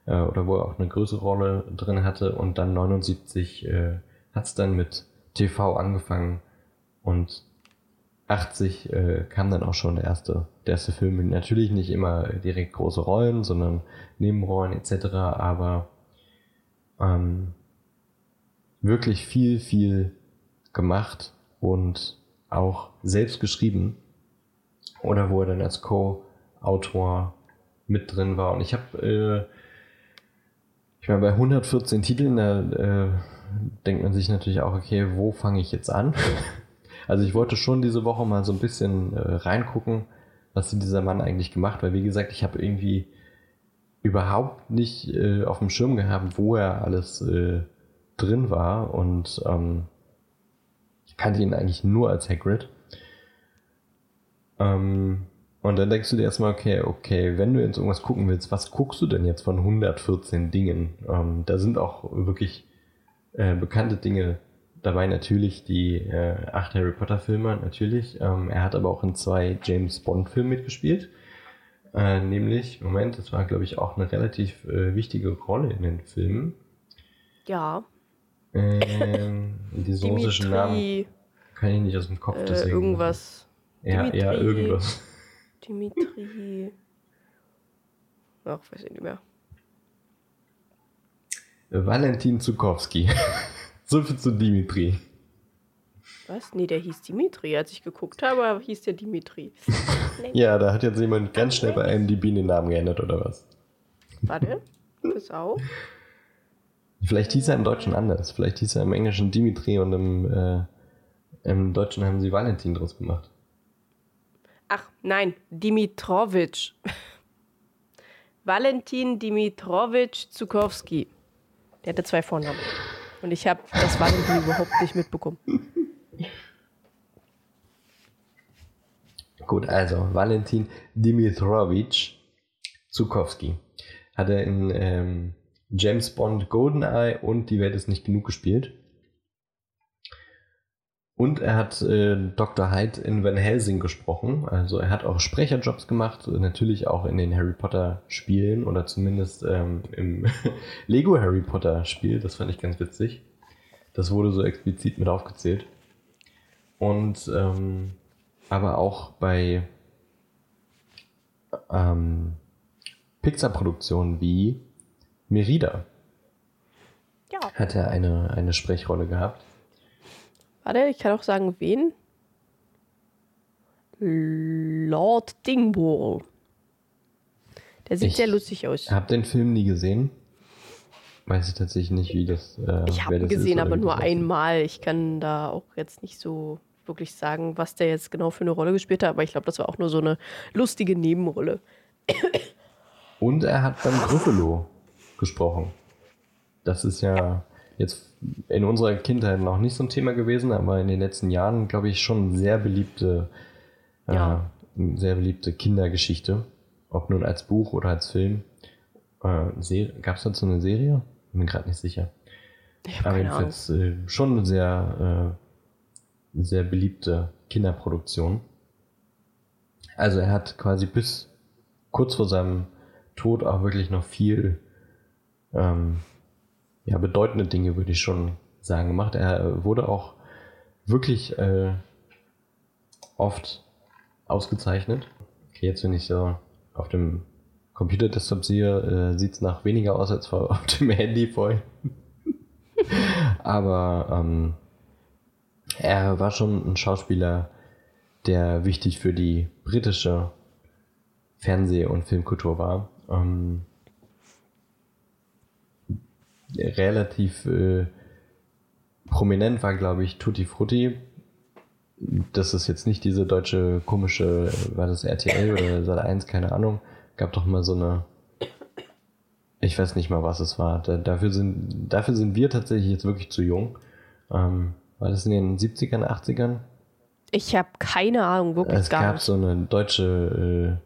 äh, oder wo er auch eine größere Rolle drin hatte und dann 79 äh, hat es dann mit TV angefangen und 80 äh, kam dann auch schon der erste, der erste Film. Natürlich nicht immer direkt große Rollen, sondern Nebenrollen etc., aber ähm, wirklich viel, viel gemacht und auch selbst geschrieben oder wo er dann als Co-Autor mit drin war. Und ich habe, äh, ich meine, bei 114 Titeln, da äh, denkt man sich natürlich auch, okay, wo fange ich jetzt an? also ich wollte schon diese Woche mal so ein bisschen äh, reingucken, was hat dieser Mann eigentlich gemacht, weil wie gesagt, ich habe irgendwie überhaupt nicht äh, auf dem Schirm gehabt, wo er alles äh, drin war und ähm, ich kannte ihn eigentlich nur als Hagrid. Ähm, und dann denkst du dir erstmal, okay, okay, wenn du jetzt irgendwas gucken willst, was guckst du denn jetzt von 114 Dingen? Ähm, da sind auch wirklich äh, bekannte Dinge dabei, natürlich die äh, acht Harry Potter Filme, natürlich. Ähm, er hat aber auch in zwei James Bond Filmen mitgespielt. Äh, nämlich, Moment, das war glaube ich auch eine relativ äh, wichtige Rolle in den Filmen. Ja. Ähm, diese russischen Namen kann ich nicht aus dem Kopf. Äh, deswegen. irgendwas. Ja, Dimitri. ja, irgendwas. Dimitri. Ach, weiß ich nicht mehr. Valentin Zukowski. so viel zu Dimitri. Was? Nee, der hieß Dimitri. Als ich geguckt habe, hieß der Dimitri. Ja, da hat jetzt jemand ganz schnell bei IMDb den Namen geändert, oder was? Warte. Pass auf. Vielleicht hieß er im Deutschen anders. Vielleicht hieß er im Englischen Dimitri und im, äh, im Deutschen haben sie Valentin draus gemacht. Ach, nein, Dimitrowitsch. Valentin Dimitrowitsch Zukowski. Der hatte zwei Vornamen. Und ich habe das Valentin überhaupt nicht mitbekommen. Gut, also Valentin Dimitrowitsch Zukowski hat er in ähm, James Bond GoldenEye und Die Welt ist nicht genug gespielt. Und er hat äh, Dr. Hyde in Van Helsing gesprochen. Also er hat auch Sprecherjobs gemacht, natürlich auch in den Harry Potter Spielen oder zumindest ähm, im Lego Harry Potter Spiel. Das fand ich ganz witzig. Das wurde so explizit mit aufgezählt. Und ähm, aber auch bei ähm, Pixar-Produktionen wie Merida Ja. hat er eine, eine Sprechrolle gehabt. Warte, ich kann auch sagen, wen? Lord Dingwall. Der sieht Ich sehr lustig aus. Ich habe den Film nie gesehen. Weiß ich tatsächlich nicht, wie das. Äh, Ich habe ihn gesehen, aber nur einmal. Ich kann da auch jetzt nicht so wirklich sagen, was der jetzt genau für eine Rolle gespielt hat, aber ich glaube, das war auch nur so eine lustige Nebenrolle. Und er hat beim Gruffalo gesprochen. Das ist ja jetzt in unserer Kindheit noch nicht so ein Thema gewesen, aber in den letzten Jahren, glaube ich, schon eine sehr beliebte, Ja. äh, sehr beliebte Kindergeschichte. Ob nun als Buch oder als Film. Äh, Gab es dazu eine Serie? Bin gerade nicht sicher. Aber jedenfalls äh, schon eine sehr, äh, sehr beliebte Kinderproduktion. Also er hat quasi bis kurz vor seinem Tod auch wirklich noch viel ähm, ja, bedeutende Dinge, würde ich schon sagen, gemacht. Er wurde auch wirklich äh, oft ausgezeichnet. Okay, jetzt bin ich so auf dem Computer-Desktop sehe, äh, sieht es nach weniger aus als auf dem Handy vorhin. Aber ähm, er war schon ein Schauspieler, der wichtig für die britische Fernseh- und Filmkultur war. Ähm, relativ äh, prominent war, glaube ich, Tutti Frutti. Das ist jetzt nicht diese deutsche komische, war das RTL oder Sat 1, keine Ahnung. Gab doch mal so eine. Ich weiß nicht mal, was es war. Da, dafür, sind, dafür sind wir tatsächlich jetzt wirklich zu jung. Ähm, war das in den 70ern, 80ern? Ich habe keine Ahnung, wirklich es gar gab nicht. so eine deutsche.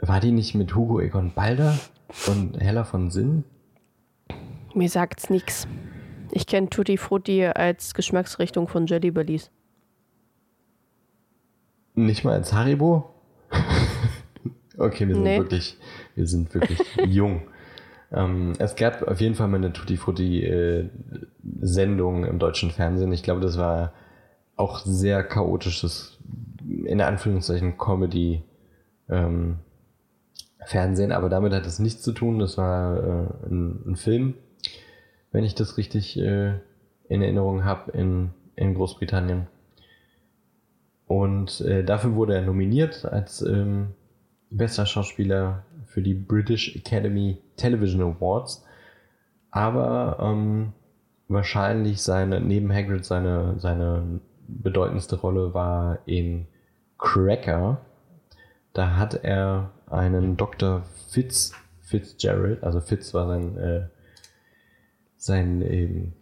Äh, war die nicht mit Hugo Egon Balder und Hella von Sinn? Mir sagt's nix. Ich kenne Tutti Frutti als Geschmacksrichtung von Jelly Bellies. Nicht mal als Haribo? okay, wir sind Nee. wirklich, wir sind wirklich jung. Ähm, es gab auf jeden Fall mal eine Tutti Frutti äh, Sendung im deutschen Fernsehen. Ich glaube, das war auch sehr chaotisches, in Anführungszeichen Comedy ähm, Fernsehen, aber damit hat es nichts zu tun. Das war äh, ein, ein Film, wenn ich das richtig äh, in Erinnerung habe, in, in Großbritannien. Und äh, dafür wurde er nominiert als ähm, bester Schauspieler für die British Academy Television Awards. Aber ähm, wahrscheinlich seine, neben Hagrid seine, seine bedeutendste Rolle war in Cracker. Da hat er einen Dr. Fitz, Fitzgerald, also Fitz war sein, äh, sein ähm,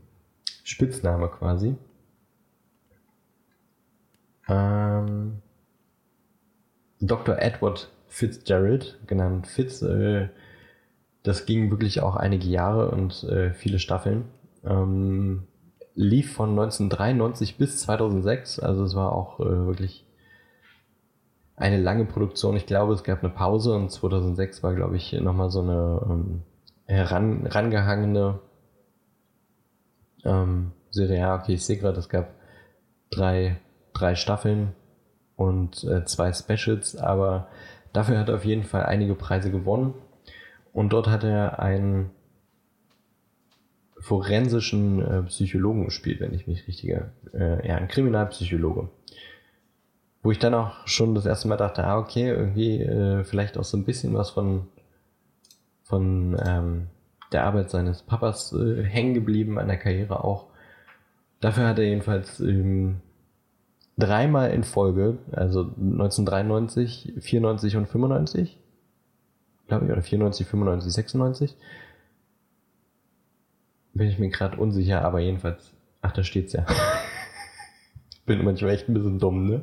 Spitzname quasi. Ähm, Dr. Edward Fitzgerald, genannt Fitz, äh, das ging wirklich auch einige Jahre und äh, viele Staffeln. Ähm, lief von 1993 bis 2006, also es war auch äh, wirklich eine lange Produktion. Ich glaube, es gab eine Pause und 2006 war, glaube ich, nochmal so eine ähm, heran, rangehangene ähm, Serie. Ja, okay, ich sehe gerade, es gab drei, drei Staffeln und äh, zwei Specials, aber dafür hat er auf jeden Fall einige Preise gewonnen. Und dort hat er einen forensischen äh, Psychologen gespielt, wenn ich mich richtig, äh, ja, einen Kriminalpsychologe. Wo ich dann auch schon das erste Mal dachte, ah, okay, irgendwie äh, vielleicht auch so ein bisschen was von, von ähm, der Arbeit seines Papas äh, hängen geblieben, an der Karriere auch. Dafür hat er jedenfalls ähm, dreimal in Folge, also 1993, 94 und 95, glaube ich, oder 94, 95, 96. Bin ich mir gerade unsicher, aber jedenfalls, ach, da steht's ja. Bin manchmal echt ein bisschen dumm, ne?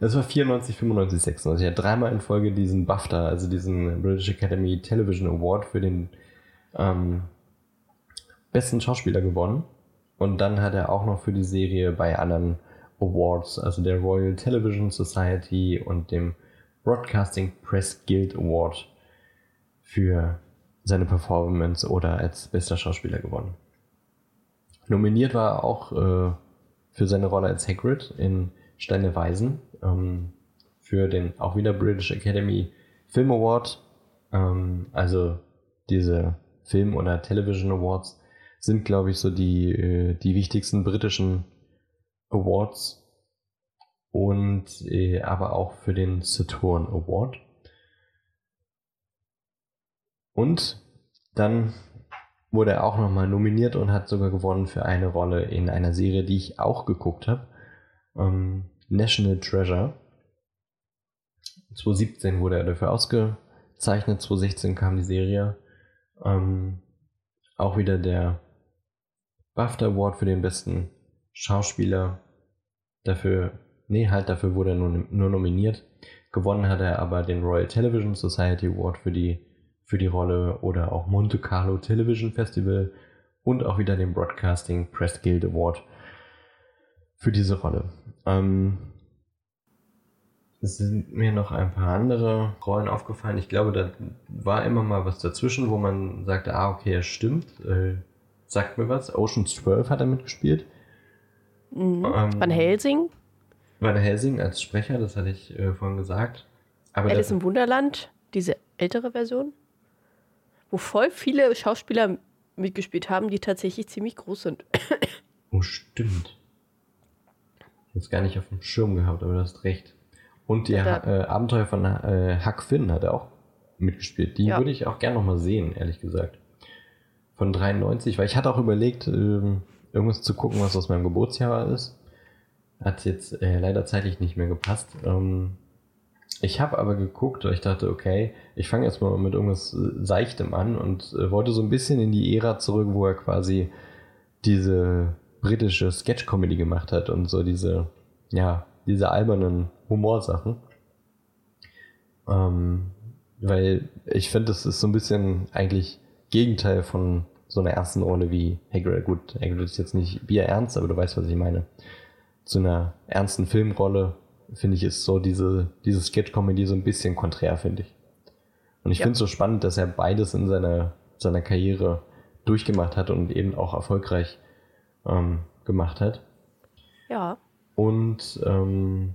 Das war 94, 95, 96. Er hat dreimal in Folge diesen BAFTA, also diesen British Academy Television Award für den ähm, besten Schauspieler gewonnen. Und dann hat er auch noch für die Serie bei anderen Awards, also der Royal Television Society und dem Broadcasting Press Guild Award für seine Performance oder als bester Schauspieler gewonnen. Nominiert war er auch äh, für seine Rolle als Hagrid in Stein der Weisen ähm, für den auch wieder British Academy Film Award. Ähm, also diese Film- oder Television Awards sind, glaube ich, so die, äh, die wichtigsten britischen Awards und äh, aber auch für den Saturn Award. Und dann wurde er auch nochmal nominiert und hat sogar gewonnen für eine Rolle in einer Serie, die ich auch geguckt habe. Ähm, National Treasure. 2017 wurde er dafür ausgezeichnet, 2016 kam die Serie. Ähm, auch wieder der BAFTA Award für den besten Schauspieler. Dafür, nee, halt dafür wurde er nur, nur nominiert. Gewonnen hat er aber den Royal Television Society Award für die, für die Rolle oder auch Monte Carlo Television Festival und auch wieder den Broadcasting Press Guild Award für diese Rolle. Ähm, es sind mir noch ein paar andere Rollen aufgefallen. Ich glaube, da war immer mal was dazwischen, wo man sagte, ah, okay, es stimmt. Äh, sagt mir was. Ocean's 12 hat er mitgespielt. Mhm. Ähm, Van Helsing, Van Helsing als Sprecher, das hatte ich äh, vorhin gesagt. Aber Alice im Wunderland, diese ältere Version, wo voll viele Schauspieler mitgespielt haben, die tatsächlich ziemlich groß sind. Oh, stimmt. Jetzt gar nicht auf dem Schirm gehabt, aber du hast recht. Und die Ja, äh, Abenteuer von äh, Huck Finn hat er auch mitgespielt. Die Ja. würde ich auch gerne nochmal sehen, ehrlich gesagt. Von 93, weil ich hatte auch überlegt, ähm, irgendwas zu gucken, was aus meinem Geburtsjahr ist. Hat jetzt äh, leider zeitlich nicht mehr gepasst. Ähm, ich habe aber geguckt, weil ich dachte, okay, ich fange jetzt mal mit irgendwas äh, Seichtem an und äh, wollte so ein bisschen in die Ära zurück, wo er quasi diese britische Sketch-Comedy gemacht hat und so diese, ja, diese albernen Humorsachen. Ähm, weil ich finde, das ist so ein bisschen eigentlich Gegenteil von so einer ersten Rolle wie Hagrid. Gut, Hagrid ist jetzt nicht Bier ernst, aber du weißt, was ich meine. Zu einer ernsten Filmrolle, finde ich, ist so diese, diese Sketch-Comedy so ein bisschen konträr, finde ich. Und ich Ja. finde es so spannend, dass er beides in seiner, seiner Karriere durchgemacht hat und eben auch erfolgreich ähm, gemacht hat. Ja. Und ähm,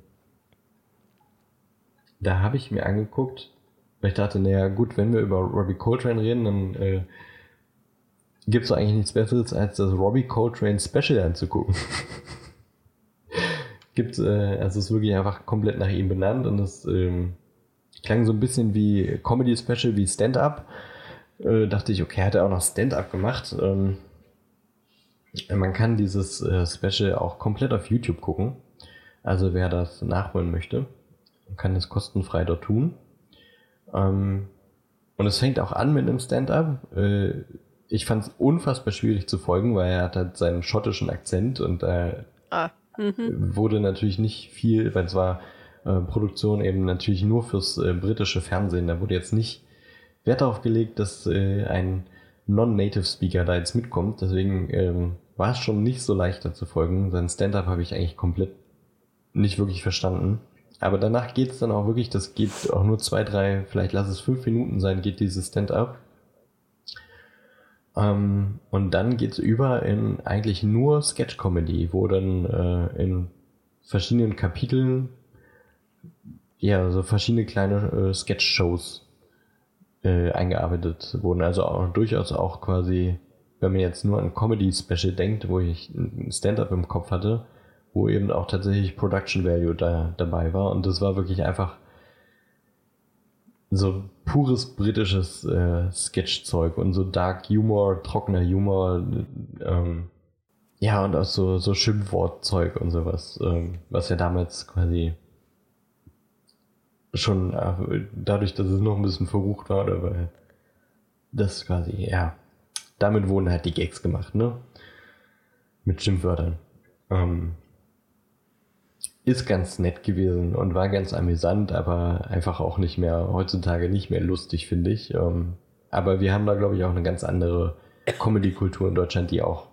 da habe ich mir angeguckt, weil ich dachte, naja, gut, wenn wir über Robbie Coltrane reden, dann äh, gibt es eigentlich nichts Besseres, als das Robbie Coltrane Special anzugucken. gibt, äh, also es ist wirklich einfach komplett nach ihm benannt und es ähm, klang so ein bisschen wie Comedy Special, wie Stand-Up. Äh, dachte ich, okay, hat er auch noch Stand-Up gemacht. Ähm, man kann dieses äh, Special auch komplett auf YouTube gucken. Also wer das nachholen möchte, kann es kostenfrei dort tun. Ähm, und es fängt auch an mit einem Stand-up. Äh, ich fand es unfassbar schwierig zu folgen, weil er hat halt seinen schottischen Akzent und da Ah. Mhm. wurde natürlich nicht viel, weil es war äh, Produktion eben natürlich nur fürs äh, britische Fernsehen. Da wurde jetzt nicht Wert darauf gelegt, dass äh, ein Non-Native Speaker da jetzt mitkommt. Deswegen ähm, war es schon nicht so leicht da zu folgen. Sein Stand-up habe ich eigentlich komplett nicht wirklich verstanden. Aber danach geht es dann auch wirklich, das geht auch nur zwei, drei, vielleicht lass es fünf Minuten sein, geht dieses Stand-up. Ähm, und dann geht's über in eigentlich nur Sketch-Comedy, wo dann äh, in verschiedenen Kapiteln ja so verschiedene kleine äh, Sketch-Shows äh, eingearbeitet wurden. Also auch, durchaus auch quasi, wenn man jetzt nur an Comedy-Special denkt, wo ich ein Stand-up im Kopf hatte, wo eben auch tatsächlich Production Value da dabei war. Und das war wirklich einfach so pures britisches äh, Sketch-Zeug und so Dark Humor, trockener Humor, ähm, ja, und auch so, so Schimpfwortzeug und sowas, ähm, was ja damals quasi schon äh, dadurch, dass es noch ein bisschen verrucht war, oder weil das quasi, ja, damit wurden halt die Gags gemacht, ne? Mit Schimpfwörtern. Ähm, ist ganz nett gewesen und war ganz amüsant, aber einfach auch nicht mehr, heutzutage nicht mehr lustig, finde ich. Ähm, aber wir haben da, glaube ich, auch eine ganz andere Comedy-Kultur in Deutschland, die auch,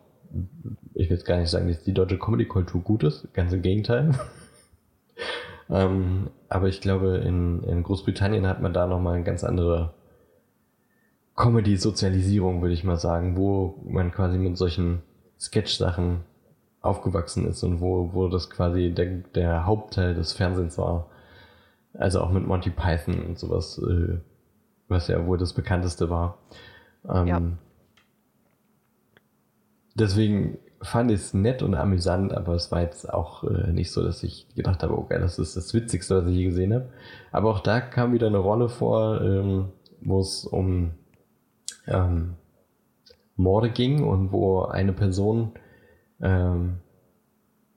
ich will jetzt gar nicht sagen, dass die deutsche Comedy-Kultur gut ist, ganz im Gegenteil. ähm, aber ich glaube, in, in Großbritannien hat man da nochmal eine ganz andere Comedy-Sozialisierung, würde ich mal sagen, wo man quasi mit solchen Sketch-Sachen aufgewachsen ist und wo, wo das quasi der, der Hauptteil des Fernsehens war. Also auch mit Monty Python und sowas, äh, was ja wohl das bekannteste war. Ähm, Ja. Deswegen fand ich es nett und amüsant, aber es war jetzt auch äh, nicht so, dass ich gedacht habe, okay, das ist das Witzigste, was ich je gesehen habe. Aber auch da kam wieder eine Rolle vor, ähm, wo es um ähm, Morde ging und wo eine Person ähm,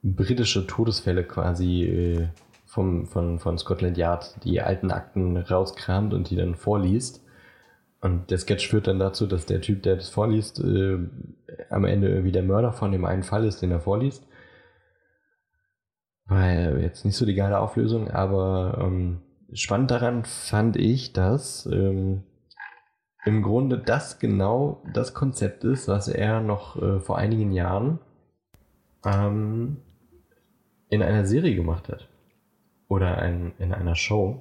britische Todesfälle quasi äh, vom, von, von Scotland Yard die alten Akten rauskramt und die dann vorliest. Und der Sketch führt dann dazu, dass der Typ, der das vorliest, äh, am Ende irgendwie der Mörder von dem einen Fall ist, den er vorliest. War jetzt nicht so die geile Auflösung, aber ähm, spannend daran fand ich, dass ähm, im Grunde das genau das Konzept ist, was er noch äh, vor einigen Jahren ähm, in einer Serie gemacht hat. Oder ein, in einer Show.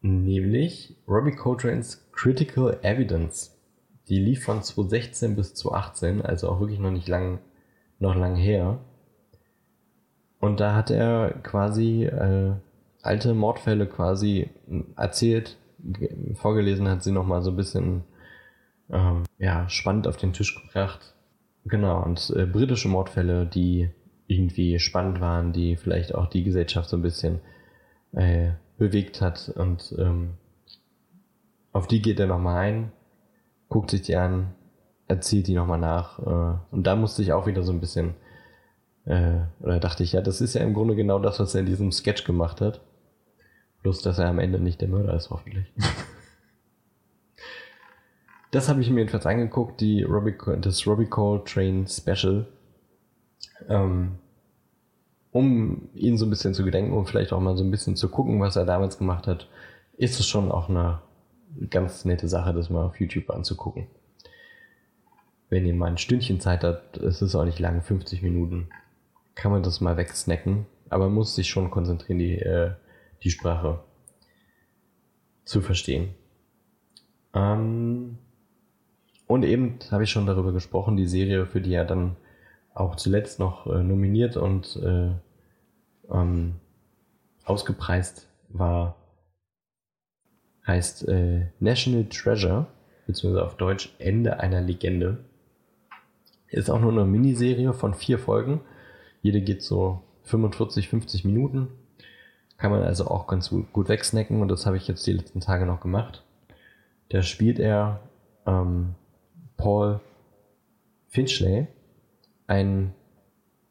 Nämlich Robbie Coltrane's Critical Evidence. Die lief von 2016 bis 2018, also auch wirklich noch nicht lang, noch lang her. Und da hat er quasi äh, alte Mordfälle quasi erzählt, vorgelesen hat sie nochmal so ein bisschen ähm, ja, spannend auf den Tisch gebracht. Genau, und äh, britische Mordfälle, die irgendwie spannend waren, die vielleicht auch die Gesellschaft so ein bisschen äh, bewegt hat. Und ähm, auf die geht er nochmal ein, guckt sich die an, erzählt die nochmal nach. Äh, und da musste ich auch wieder so ein bisschen, äh, oder dachte ich, ja, das ist ja im Grunde genau das, was er in diesem Sketch gemacht hat. Bloß, dass er am Ende nicht der Mörder ist, hoffentlich. das habe ich mir jedenfalls angeguckt, die Robbie, das Robbie Train Special. Ähm, um ihn so ein bisschen zu gedenken und vielleicht auch mal so ein bisschen zu gucken, was er damals gemacht hat, ist es schon auch eine ganz nette Sache, das mal auf YouTube anzugucken. Wenn ihr mal ein Stündchen Zeit habt, es ist auch nicht lang, 50 Minuten, kann man das mal wegsnacken, aber man muss sich schon konzentrieren, die, äh, die Sprache zu verstehen. Ähm, und eben habe ich schon darüber gesprochen, die Serie, für die er dann auch zuletzt noch äh, nominiert und äh, ähm, ausgepreist war, heißt äh, National Treasure, beziehungsweise auf Deutsch Ende einer Legende. Ist auch nur eine Miniserie von vier Folgen. Jede geht so 45, 50 Minuten. Kann man also auch ganz gut wegsnacken und das habe ich jetzt die letzten Tage noch gemacht. Da spielt er ähm, Paul Finchley, einen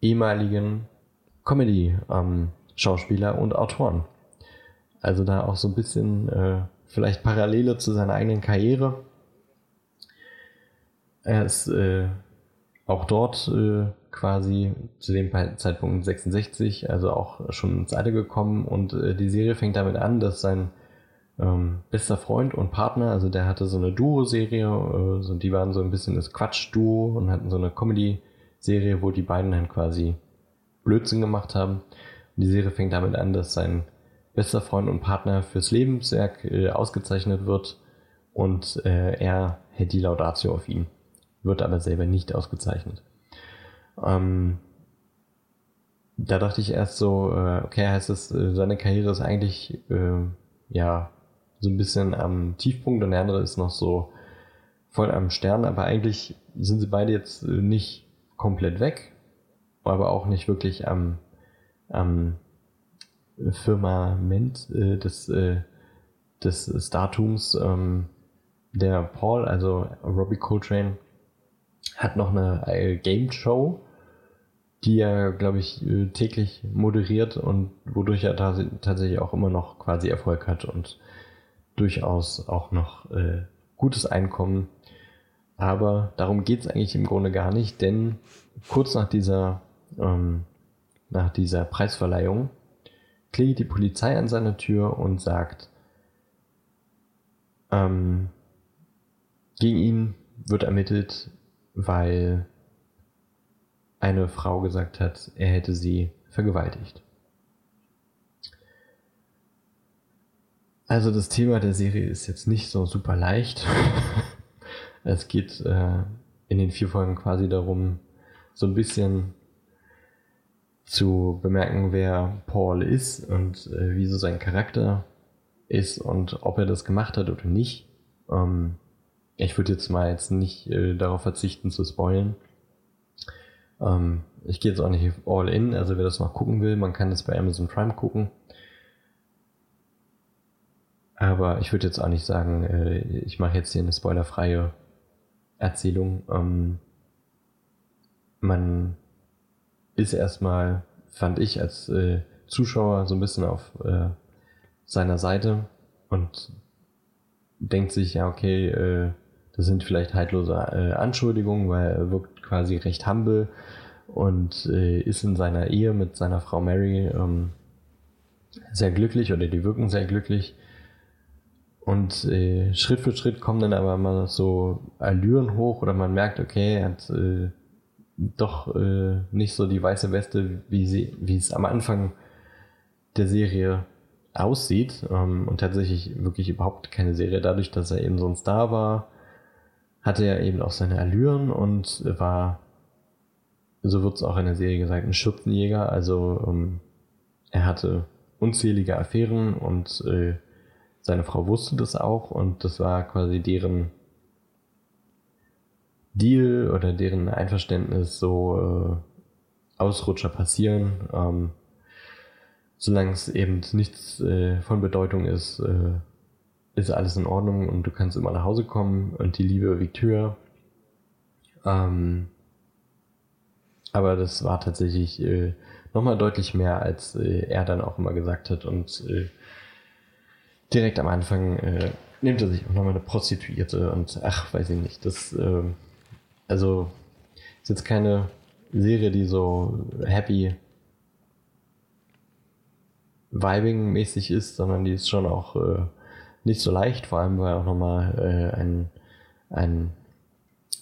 ehemaligen Comedy-Schauspieler ähm, und Autoren. Also da auch so ein bisschen äh, vielleicht Parallele zu seiner eigenen Karriere. Er ist äh, auch dort äh, quasi zu dem Zeitpunkt 66, also auch schon ins Alter gekommen und äh, die Serie fängt damit an, dass sein ähm, bester Freund und Partner, also der hatte so eine Duo-Serie, äh, so, die waren so ein bisschen das Quatsch-Duo und hatten so eine Comedy-Serie, wo die beiden dann quasi Blödsinn gemacht haben. Und die Serie fängt damit an, dass sein bester Freund und Partner fürs Lebenswerk äh, ausgezeichnet wird und äh, er hält die Laudatio auf ihn, wird aber selber nicht ausgezeichnet. Ähm, da dachte ich erst so, äh, okay, heißt es, äh, seine Karriere ist eigentlich äh, ja so ein bisschen am Tiefpunkt und der andere ist noch so voll am Stern, aber eigentlich sind sie beide jetzt äh, nicht komplett weg, aber auch nicht wirklich am, am Firmament äh, des, äh, des Startums. Ähm, der Paul, also Robbie Coltrane, hat noch eine äh, Game Show, die er, glaube ich, äh, täglich moderiert und wodurch er tatsächlich auch immer noch quasi Erfolg hat und durchaus auch noch äh, gutes Einkommen. Aber darum geht es eigentlich im Grunde gar nicht, denn kurz nach dieser, ähm, nach dieser Preisverleihung klingelt die Polizei an seiner Tür und sagt, ähm, gegen ihn wird ermittelt, weil eine Frau gesagt hat, er hätte sie vergewaltigt. Also das Thema der Serie ist jetzt nicht so super leicht. es geht äh, in den vier Folgen quasi darum, so ein bisschen zu bemerken, wer Paul ist und äh, wie so sein Charakter ist und ob er das gemacht hat oder nicht. Ähm, ich würde jetzt mal jetzt nicht äh, darauf verzichten zu spoilen. Ähm, ich gehe jetzt auch nicht all in, also wer das noch gucken will, man kann das bei Amazon Prime gucken. Aber ich würde jetzt auch nicht sagen, äh, ich mache jetzt hier eine spoilerfreie Erzählung. Ähm, man ist erstmal, fand ich als äh, Zuschauer so ein bisschen auf äh, seiner Seite und denkt sich, ja, okay, äh, das sind vielleicht haltlose äh, Anschuldigungen, weil er wirkt quasi recht humble und äh, ist in seiner Ehe mit seiner Frau Mary ähm, sehr glücklich oder die wirken sehr glücklich. Und äh, Schritt für Schritt kommen dann aber mal so Allüren hoch oder man merkt, okay, er hat äh, doch äh, nicht so die weiße Weste, wie, sie, wie es am Anfang der Serie aussieht. Ähm, und tatsächlich wirklich überhaupt keine Serie. Dadurch, dass er eben so ein Star war, hatte er eben auch seine Allüren und war, so wird es auch in der Serie gesagt, ein Schürzenjäger. Also ähm, er hatte unzählige Affären und äh, seine Frau wusste das auch und das war quasi deren Deal oder deren Einverständnis, so äh, Ausrutscher passieren. Ähm, solange es eben nichts äh, von Bedeutung ist, äh, ist alles in Ordnung und du kannst immer nach Hause kommen und die Liebe wiegt höher. Ähm, aber das war tatsächlich äh, nochmal deutlich mehr, als äh, er dann auch immer gesagt hat. Und äh, direkt am Anfang äh, nimmt er sich auch nochmal eine Prostituierte und ach, weiß ich nicht. Das, äh, also, ist jetzt keine Serie, die so happy vibing-mäßig ist, sondern die ist schon auch äh, nicht so leicht, vor allem weil auch nochmal äh, ein, ein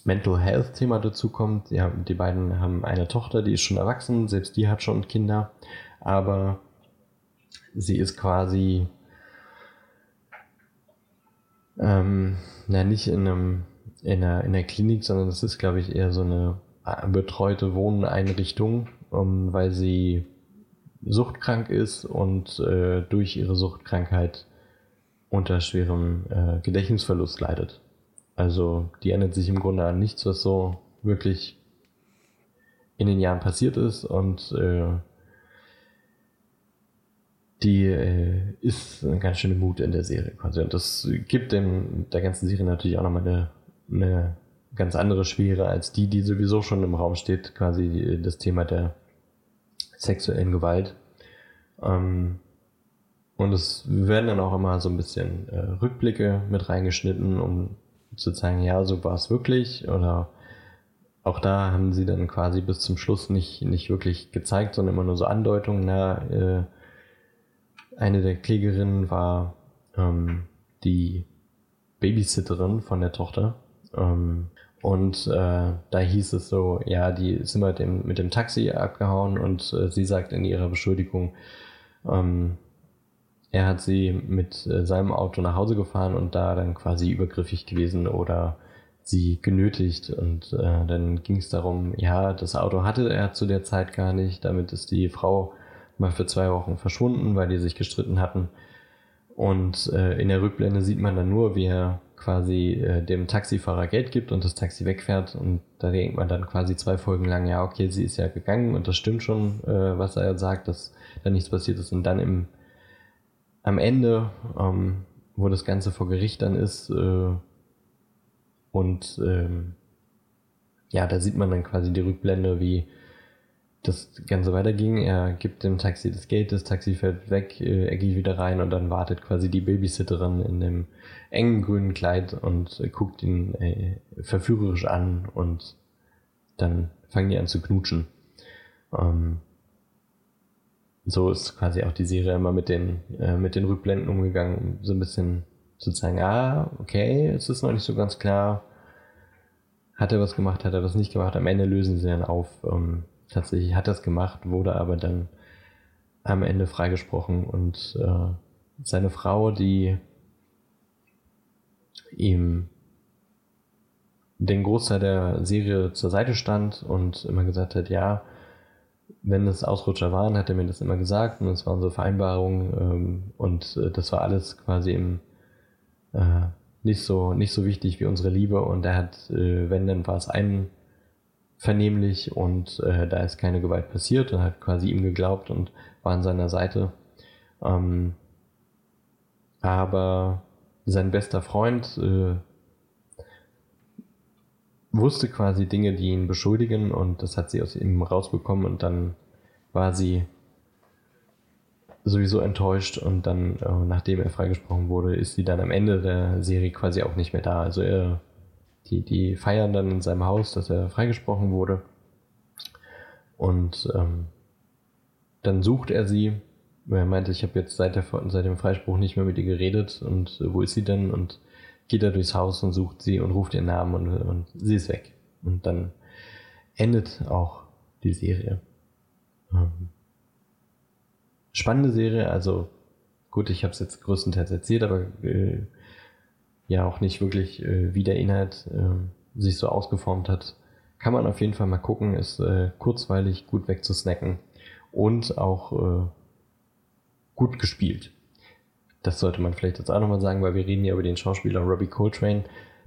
Mental Health Thema dazu kommt. Ja, die beiden haben eine Tochter, die ist schon erwachsen, selbst die hat schon Kinder, aber sie ist quasi ähm, na, nicht in einem in einer, in einer Klinik, sondern das ist, glaube ich, eher so eine äh, betreute Wohneinrichtung, um, weil sie suchtkrank ist und äh, durch ihre Suchtkrankheit unter schwerem äh, Gedächtnisverlust leidet. Also die erinnert sich im Grunde an nichts, was so wirklich in den Jahren passiert ist und äh, die äh, ist eine ganz schöne Mut in der Serie quasi. Und das gibt dem, der ganzen Serie natürlich auch nochmal eine, eine ganz andere Schwere als die, die sowieso schon im Raum steht, quasi das Thema der sexuellen Gewalt. Ähm, und es werden dann auch immer so ein bisschen äh, Rückblicke mit reingeschnitten, um zu zeigen, ja, so war es wirklich. Oder auch da haben sie dann quasi bis zum Schluss nicht, nicht wirklich gezeigt, sondern immer nur so Andeutungen. Na, äh, eine der Klägerinnen war ähm, die Babysitterin von der Tochter. Ähm, und äh, da hieß es so, ja, die ist immer mit dem, mit dem Taxi abgehauen und äh, sie sagt in ihrer Beschuldigung, ähm, er hat sie mit äh, seinem Auto nach Hause gefahren und da dann quasi übergriffig gewesen oder sie genötigt. Und äh, dann ging es darum, ja, das Auto hatte er zu der Zeit gar nicht. Damit ist die Frau mal für zwei Wochen verschwunden, weil die sich gestritten hatten. Und äh, in der Rückblende sieht man dann nur, wie er quasi äh, dem Taxifahrer Geld gibt und das Taxi wegfährt. Und da denkt man dann quasi zwei Folgen lang, ja, okay, sie ist ja gegangen und das stimmt schon, äh, was er sagt, dass da nichts passiert ist. Und dann im am Ende, ähm, wo das Ganze vor Gericht dann ist, äh, und ähm, ja, da sieht man dann quasi die Rückblende, wie das Ganze weiterging. Er gibt dem Taxi das Geld, das Taxi fährt weg, äh, er geht wieder rein und dann wartet quasi die Babysitterin in dem engen grünen Kleid und äh, guckt ihn äh, verführerisch an und dann fangen die an zu knutschen. Ähm, so ist quasi auch die Serie immer mit den, äh, mit den Rückblenden umgegangen, um so ein bisschen zu zeigen, ah, okay, es ist noch nicht so ganz klar, hat er was gemacht, hat er was nicht gemacht, am Ende lösen sie dann auf, ähm, tatsächlich hat er es gemacht, wurde aber dann am Ende freigesprochen und äh, seine Frau, die ihm den Großteil der Serie zur Seite stand und immer gesagt hat, ja, wenn es Ausrutscher waren, hat er mir das immer gesagt und es waren so Vereinbarungen ähm, und äh, das war alles quasi im, äh, nicht so nicht so wichtig wie unsere Liebe und er hat, äh, wenn dann war es einvernehmlich und äh, da ist keine Gewalt passiert und hat quasi ihm geglaubt und war an seiner Seite. Ähm, aber sein bester Freund äh, wusste quasi Dinge, die ihn beschuldigen und das hat sie aus ihm rausbekommen und dann war sie sowieso enttäuscht und dann, äh, nachdem er freigesprochen wurde, ist sie dann am Ende der Serie quasi auch nicht mehr da. Also er, die, die feiern dann in seinem Haus, dass er freigesprochen wurde und ähm, dann sucht er sie. Er meinte, ich habe jetzt seit, der, seit dem Freispruch nicht mehr mit ihr geredet und äh, wo ist sie denn? Und geht er durchs Haus und sucht sie und ruft ihren Namen und, und sie ist weg. Und dann endet auch die Serie. Ähm, spannende Serie, also gut, ich habe es jetzt größtenteils erzählt, aber äh, ja auch nicht wirklich, äh, wie der Inhalt äh, sich so ausgeformt hat. Kann man auf jeden Fall mal gucken, ist äh, kurzweilig, gut wegzusnacken und auch äh, gut gespielt. Das sollte man vielleicht jetzt auch nochmal sagen, weil wir reden ja über den Schauspieler Robbie Coltrane,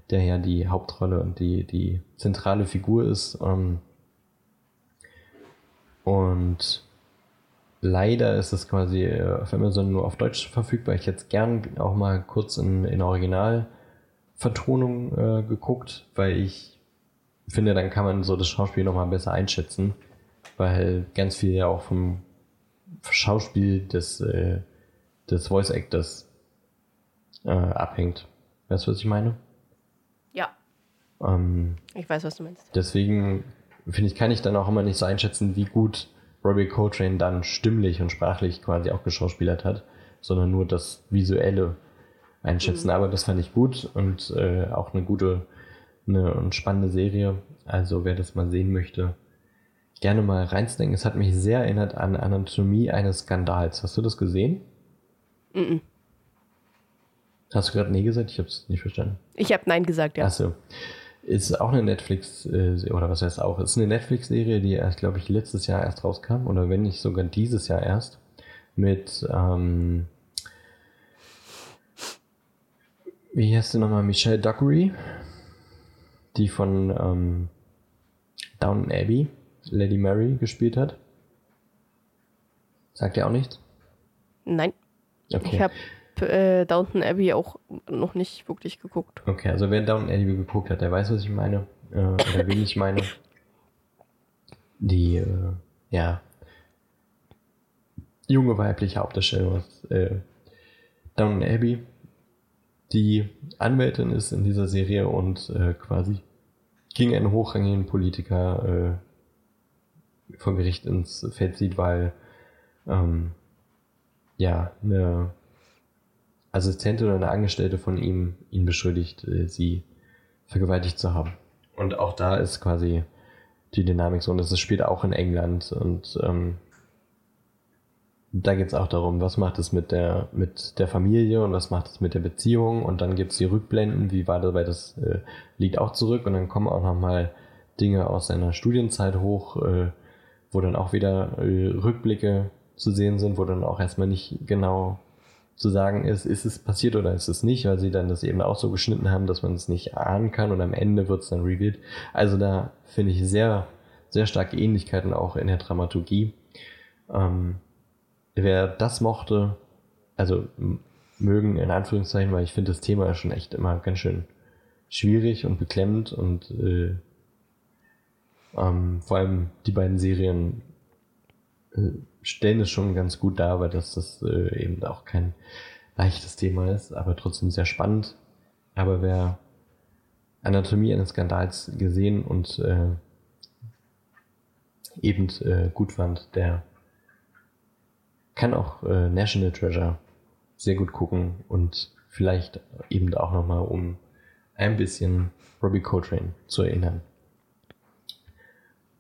der ja die Hauptrolle und die, die zentrale Figur ist. Ähm, und leider ist es quasi äh, auf Amazon nur auf Deutsch verfügbar. Ich hätte es gern auch mal kurz in, in Originalvertonung äh, geguckt, weil ich finde, dann kann man so das Schauspiel nochmal besser einschätzen, weil ganz viel ja auch vom Schauspiel des, äh, des Voice Actors äh, abhängt. Weißt du, was ich meine? Ja. Ähm, ich weiß, was du meinst. Deswegen finde ich, kann ich dann auch immer nicht so einschätzen, wie gut Robbie Coltrane dann stimmlich und sprachlich quasi auch geschauspielert hat, sondern nur das Visuelle einschätzen. Mhm. Aber das fand ich gut und äh, auch eine gute eine, eine spannende Serie. Also wer das mal sehen möchte, gerne mal reinzudenken. Es hat mich sehr erinnert an Anatomie eines Skandals. Hast du das gesehen? Mhm. Hast du gerade Nee gesagt? Ich habe es nicht verstanden. Ich habe Nein gesagt, ja. Achso. Ist auch eine Netflix, oder was heißt auch, ist eine Netflix-Serie, die erst, glaube ich, letztes Jahr erst rauskam, oder wenn nicht sogar dieses Jahr erst, mit, ähm, wie heißt sie nochmal, Michelle Dockery, die von ähm, Downton Abbey, Lady Mary, gespielt hat. Sagt ihr auch nichts? Nein. Okay. Ich habe äh, Downton Abbey auch noch nicht wirklich geguckt. Okay, also wer Downton Abbey geguckt hat, der weiß, was ich meine. Äh, oder wen ich meine. Die, äh, ja, junge weibliche Hauptdarstellerin aus äh, Downton Abbey, die Anwältin ist in dieser Serie und äh, quasi gegen einen hochrangigen Politiker äh, vor Gericht ins Feld zieht, weil ähm, ja eine Assistentin oder eine Angestellte von ihm ihn beschuldigt, äh, sie vergewaltigt zu haben. Und auch da ist quasi die Dynamik so, und das später auch in England und ähm, da geht es auch darum, was macht es mit der, mit der Familie und was macht es mit der Beziehung und dann gibt es die Rückblenden, wie war das, weil das äh, liegt auch zurück und dann kommen auch nochmal Dinge aus seiner Studienzeit hoch, äh, wo dann auch wieder äh, Rückblicke zu sehen sind, wo dann auch erstmal nicht genau zu sagen ist, ist es passiert oder ist es nicht, weil sie dann das eben auch so geschnitten haben, dass man es nicht ahnen kann und am Ende wird es dann revealed. Also da finde ich sehr, sehr starke Ähnlichkeiten auch in der Dramaturgie. Ähm, wer das mochte, also mögen in Anführungszeichen, weil ich finde das Thema schon echt immer ganz schön schwierig und beklemmend und äh, ähm, vor allem die beiden Serien äh, stellen es schon ganz gut dar, weil das, das äh, eben auch kein leichtes Thema ist, aber trotzdem sehr spannend. Aber wer Anatomie eines Skandals gesehen und äh, eben äh, gut fand, der kann auch äh, National Treasure sehr gut gucken und vielleicht eben auch nochmal, um ein bisschen Robbie Coltrane zu erinnern.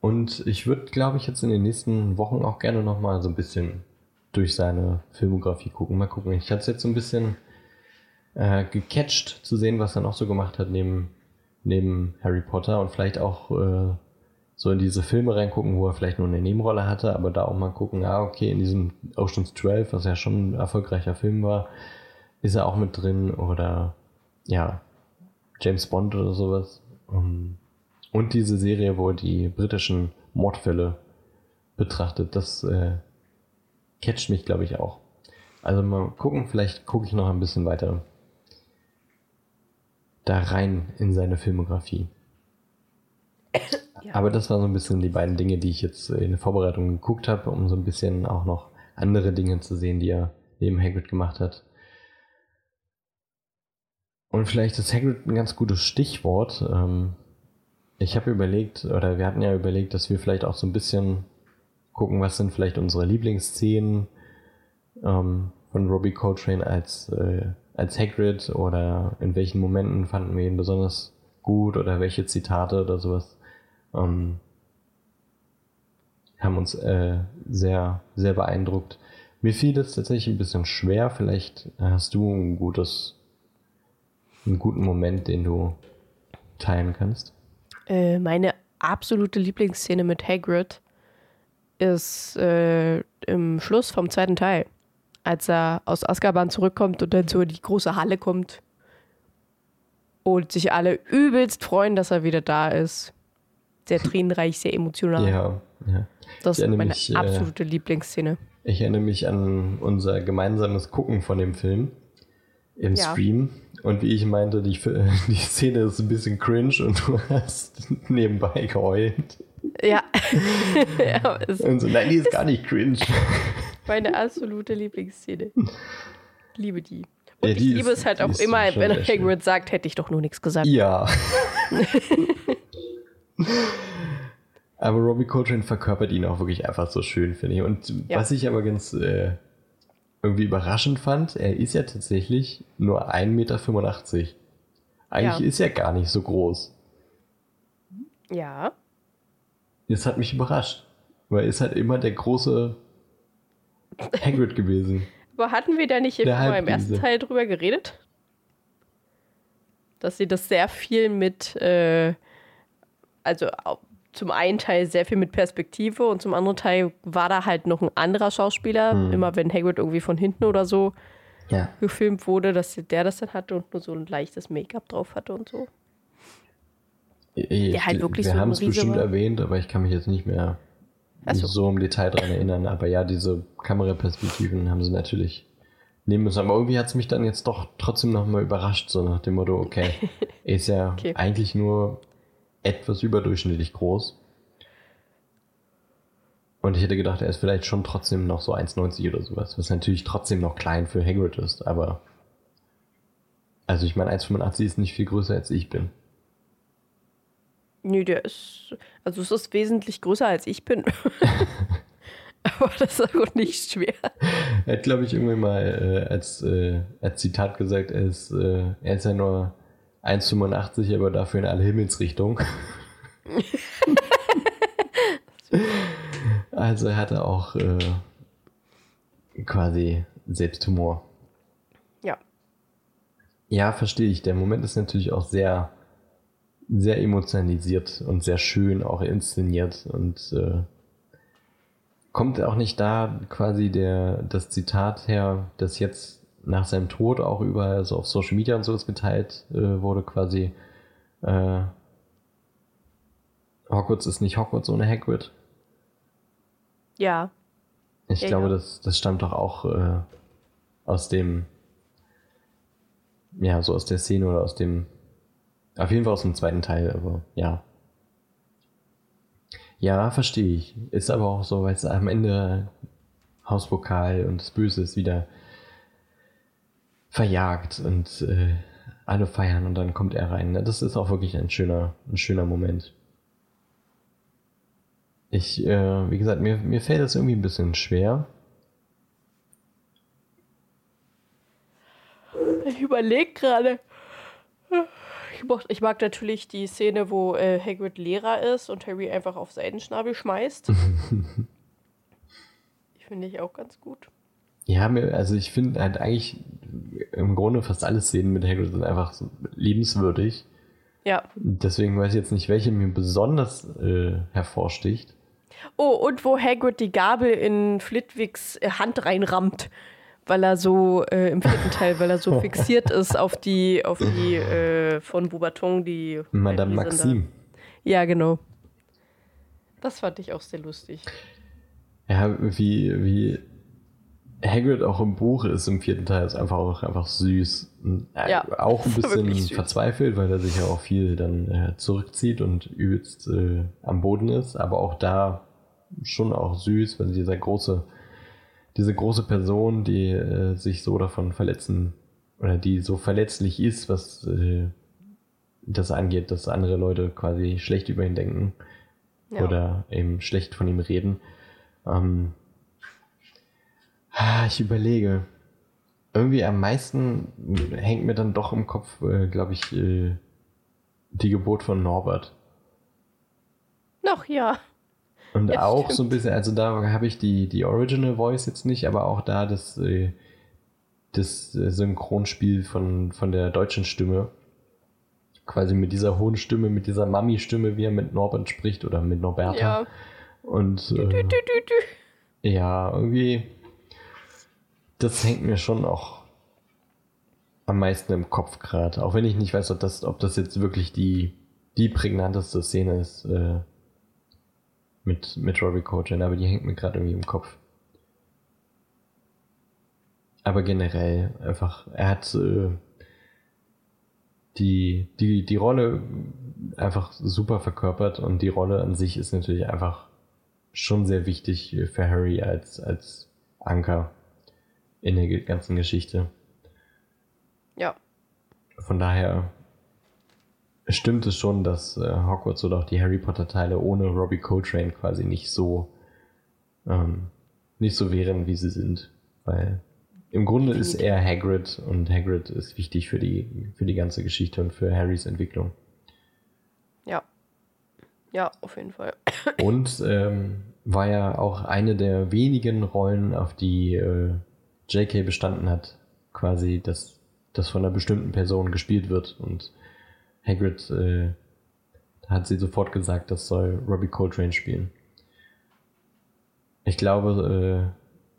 Und ich würde, glaube ich, jetzt in den nächsten Wochen auch gerne nochmal so ein bisschen durch seine Filmografie gucken. Mal gucken. Ich hatte es jetzt so ein bisschen äh, gecatcht zu sehen, was er noch so gemacht hat neben, neben Harry Potter und vielleicht auch äh, so in diese Filme reingucken, wo er vielleicht nur eine Nebenrolle hatte, aber da auch mal gucken, ah, okay, in diesem Oceans 12, was ja schon ein erfolgreicher Film war, ist er auch mit drin oder ja, James Bond oder sowas. Um, und diese Serie, wo die britischen Mordfälle betrachtet, das äh, catcht mich, glaube ich, auch. Also mal gucken, vielleicht gucke ich noch ein bisschen weiter da rein in seine Filmografie. Ja. Aber das waren so ein bisschen die beiden Dinge, die ich jetzt in der Vorbereitung geguckt habe, um so ein bisschen auch noch andere Dinge zu sehen, die er neben Hagrid gemacht hat. Und vielleicht ist Hagrid ein ganz gutes Stichwort. Ähm, ich habe überlegt, oder wir hatten ja überlegt, dass wir vielleicht auch so ein bisschen gucken, was sind vielleicht unsere Lieblingsszenen ähm, von Robbie Coltrane als, äh, als Hagrid oder in welchen Momenten fanden wir ihn besonders gut oder welche Zitate oder sowas ähm, haben uns äh, sehr, sehr beeindruckt. Mir fiel es tatsächlich ein bisschen schwer. Vielleicht hast du ein gutes, einen guten Moment, den du teilen kannst. Äh, meine absolute Lieblingsszene mit Hagrid ist äh, im Schluss vom zweiten Teil, als er aus Azkaban zurückkommt und dann so in die große Halle kommt und sich alle übelst freuen, dass er wieder da ist. Sehr tränenreich, sehr emotional. Ja, ja. das ist meine mich, äh, absolute Lieblingsszene. Ich erinnere mich an unser gemeinsames Gucken von dem Film im Ja. Stream. Und wie ich meinte, die, die Szene ist ein bisschen cringe und du hast nebenbei geheult. Ja. ja, Und so, nein, die ist gar nicht cringe. meine absolute Lieblingsszene. Liebe die. Und Ja, ich die liebe ist- es halt auch immer, wenn. Hagrid sagt, hätte ich doch nur nichts gesagt. Ja. aber Robbie Coltrane verkörpert ihn auch wirklich einfach so schön, finde ich. Und Ja. was ich aber ganz äh, irgendwie überraschend fand, er ist ja tatsächlich nur 1,85 Meter. Eigentlich Ja. ist er gar nicht so groß. Ja. Das hat mich überrascht. Weil er ist halt immer der große Hagrid gewesen. Aber hatten wir da nicht im ersten. Teil drüber geredet? Dass sie das sehr viel mit, äh, also zum einen Teil sehr viel mit Perspektive und zum anderen Teil war da halt noch ein anderer Schauspieler, Hm. immer wenn Hagrid irgendwie von hinten oder so Ja. gefilmt wurde, dass der das dann hatte und nur so ein leichtes Make-up drauf hatte und so. Der halt wirklich Wir so haben es bestimmt war. erwähnt, aber ich kann mich jetzt nicht mehr so. so im Detail dran erinnern. Aber ja, diese Kameraperspektiven haben sie natürlich nehmen müssen. Aber irgendwie hat es mich dann jetzt doch trotzdem nochmal überrascht, so nach dem Motto, okay, ist ja Okay. eigentlich nur etwas überdurchschnittlich groß. Und ich hätte gedacht, er ist vielleicht schon trotzdem noch so 1,90 oder sowas, was natürlich trotzdem noch klein für Hagrid ist, aber also ich meine, 1,85 ist nicht viel größer als ich bin. Nö, der ist, also es ist wesentlich größer als ich bin. Aber das ist auch nicht schwer. Er hat, glaube ich, irgendwann mal äh, als, äh, als Zitat gesagt, er ist, äh, er ist ja nur 1,85, aber dafür in alle Himmelsrichtungen. also er hatte auch äh, quasi Selbsthumor. Ja. Ja, verstehe ich. Der Moment ist natürlich auch sehr, sehr emotionalisiert und sehr schön auch inszeniert und äh, kommt auch nicht da quasi der, das Zitat her, das jetzt nach seinem Tod auch überall so auf Social Media und sowas geteilt äh, wurde, quasi äh, Hogwarts ist nicht Hogwarts ohne Hagrid. Ja. Ich Ja, glaube, ja. Das, das stammt doch auch äh, aus dem, ja, so aus der Szene oder aus dem, auf jeden Fall aus dem zweiten Teil, aber ja. Ja, verstehe ich. Ist aber auch so, weil es am Ende Hauspokal und das Böse ist wieder verjagt und äh, alle feiern und dann kommt er rein. ne? Das ist auch wirklich ein schöner, ein schöner Moment. Ich, äh, wie gesagt, mir, mir fällt das irgendwie ein bisschen schwer. Ich überlege gerade. Ich, ich mag natürlich die Szene, wo äh, Hagrid Lehrer ist und Harry einfach auf Seidenschnabel schmeißt. Die finde ich auch ganz gut. Ja, also ich finde halt eigentlich im Grunde fast alle Szenen mit Hagrid sind einfach so liebenswürdig. Ja. Deswegen weiß ich jetzt nicht, welche mir besonders äh, hervorsticht. Oh, und wo Hagrid die Gabel in Flitwigs äh, Hand reinrammt, weil er so äh, im vierten Teil, weil er so fixiert ist auf die, auf die äh, von Beaubaton, die Madame Maxime. Ja, genau. Das fand ich auch sehr lustig. Ja, wie, wie Hagrid auch im Buch ist im vierten Teil, ist einfach auch einfach süß. Äh, Ja, auch ein bisschen verzweifelt, weil er sich ja auch viel dann äh, zurückzieht und übelst äh, am Boden ist. Aber auch da schon auch süß, weil dieser große, diese große Person, die äh, sich so davon verletzen oder die so verletzlich ist, was das angeht, dass andere Leute quasi schlecht über ihn denken Ja. oder eben schlecht von ihm reden. Ähm, ich überlege. Irgendwie am meisten hängt mir dann doch im Kopf, äh, glaube ich, äh, die Geburt von Norbert. Noch ja. Und Ja, auch stimmt. so ein bisschen, also da habe ich die, die Original Voice jetzt nicht, aber auch da das, äh, das äh, Synchronspiel von, von der deutschen Stimme. Quasi mit dieser hohen Stimme, mit dieser Mami-Stimme, wie er mit Norbert spricht oder mit Norberta. Ja. Und äh, Dü, dü, dü, dü. ja, irgendwie. Das hängt mir schon auch am meisten im Kopf gerade. Auch wenn ich nicht weiß, ob das, ob das jetzt wirklich die, die prägnanteste Szene ist äh, mit, mit Robbie Coltrane, aber die hängt mir gerade irgendwie im Kopf. Aber generell einfach, er hat äh, die, die, die Rolle einfach super verkörpert und die Rolle an sich ist natürlich einfach schon sehr wichtig für Harry als, als Anker in der ganzen Geschichte. Ja. Von daher stimmt es schon, dass äh, Hogwarts oder auch die Harry Potter Teile ohne Robbie Coltrane quasi nicht so ähm, nicht so wären, wie sie sind, weil im Grunde ist er Hagrid und Hagrid ist wichtig für die für die ganze Geschichte und für Harrys Entwicklung. Ja. Ja, auf jeden Fall. Und ähm, war ja auch eine der wenigen Rollen, auf die äh, JK bestanden hat, quasi, dass das von einer bestimmten Person gespielt wird. Und Hagrid äh, hat sie sofort gesagt, das soll Robbie Coltrane spielen. Ich glaube,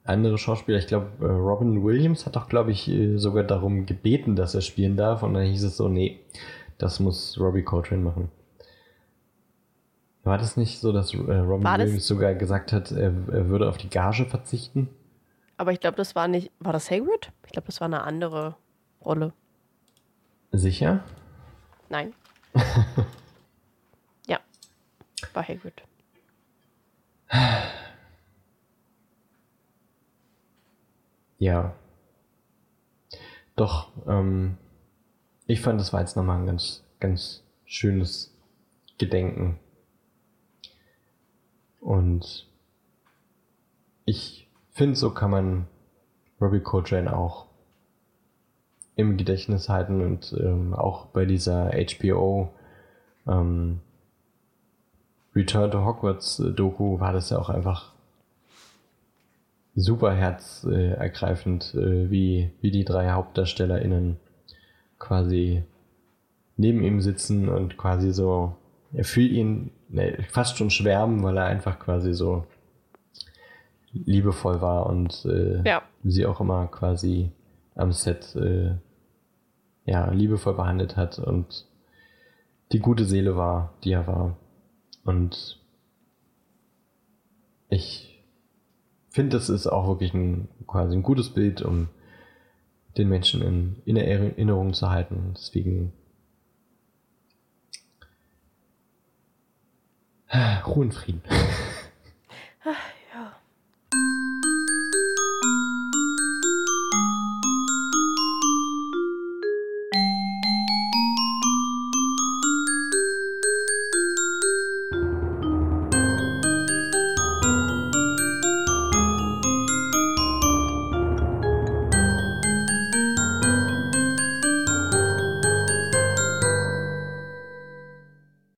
äh, andere Schauspieler, ich glaube, äh, Robin Williams hat doch, glaube ich, äh, sogar darum gebeten, dass er spielen darf. Und dann hieß es so, nee, das muss Robbie Coltrane machen. War das nicht so, dass äh, Robin Williams sogar gesagt hat, er, er würde auf die Gage verzichten? Aber ich glaube, das war nicht. War das Hagrid? Ich glaube, das war eine andere Rolle. Sicher? Nein. ja. War Hagrid. Ja. Doch, ähm, ich fand, das war jetzt nochmal ein ganz, ganz schönes Gedenken. Und ich finde, so kann man Robbie Coltrane auch im Gedächtnis halten und ähm, auch bei dieser HBO ähm, Return to Hogwarts äh, Doku war das ja auch einfach super herzergreifend, äh, wie, wie die drei HauptdarstellerInnen quasi neben ihm sitzen und quasi so er fühlt ihn ne, fast schon schwärmen, weil er einfach quasi so liebevoll war und äh, Ja. sie auch immer quasi am Set äh, ja, liebevoll behandelt hat und die gute Seele war, die er war. Und ich finde, das ist auch wirklich ein quasi ein gutes Bild, um den Menschen in, in Erinnerung zu halten. Deswegen Ruhe und Frieden.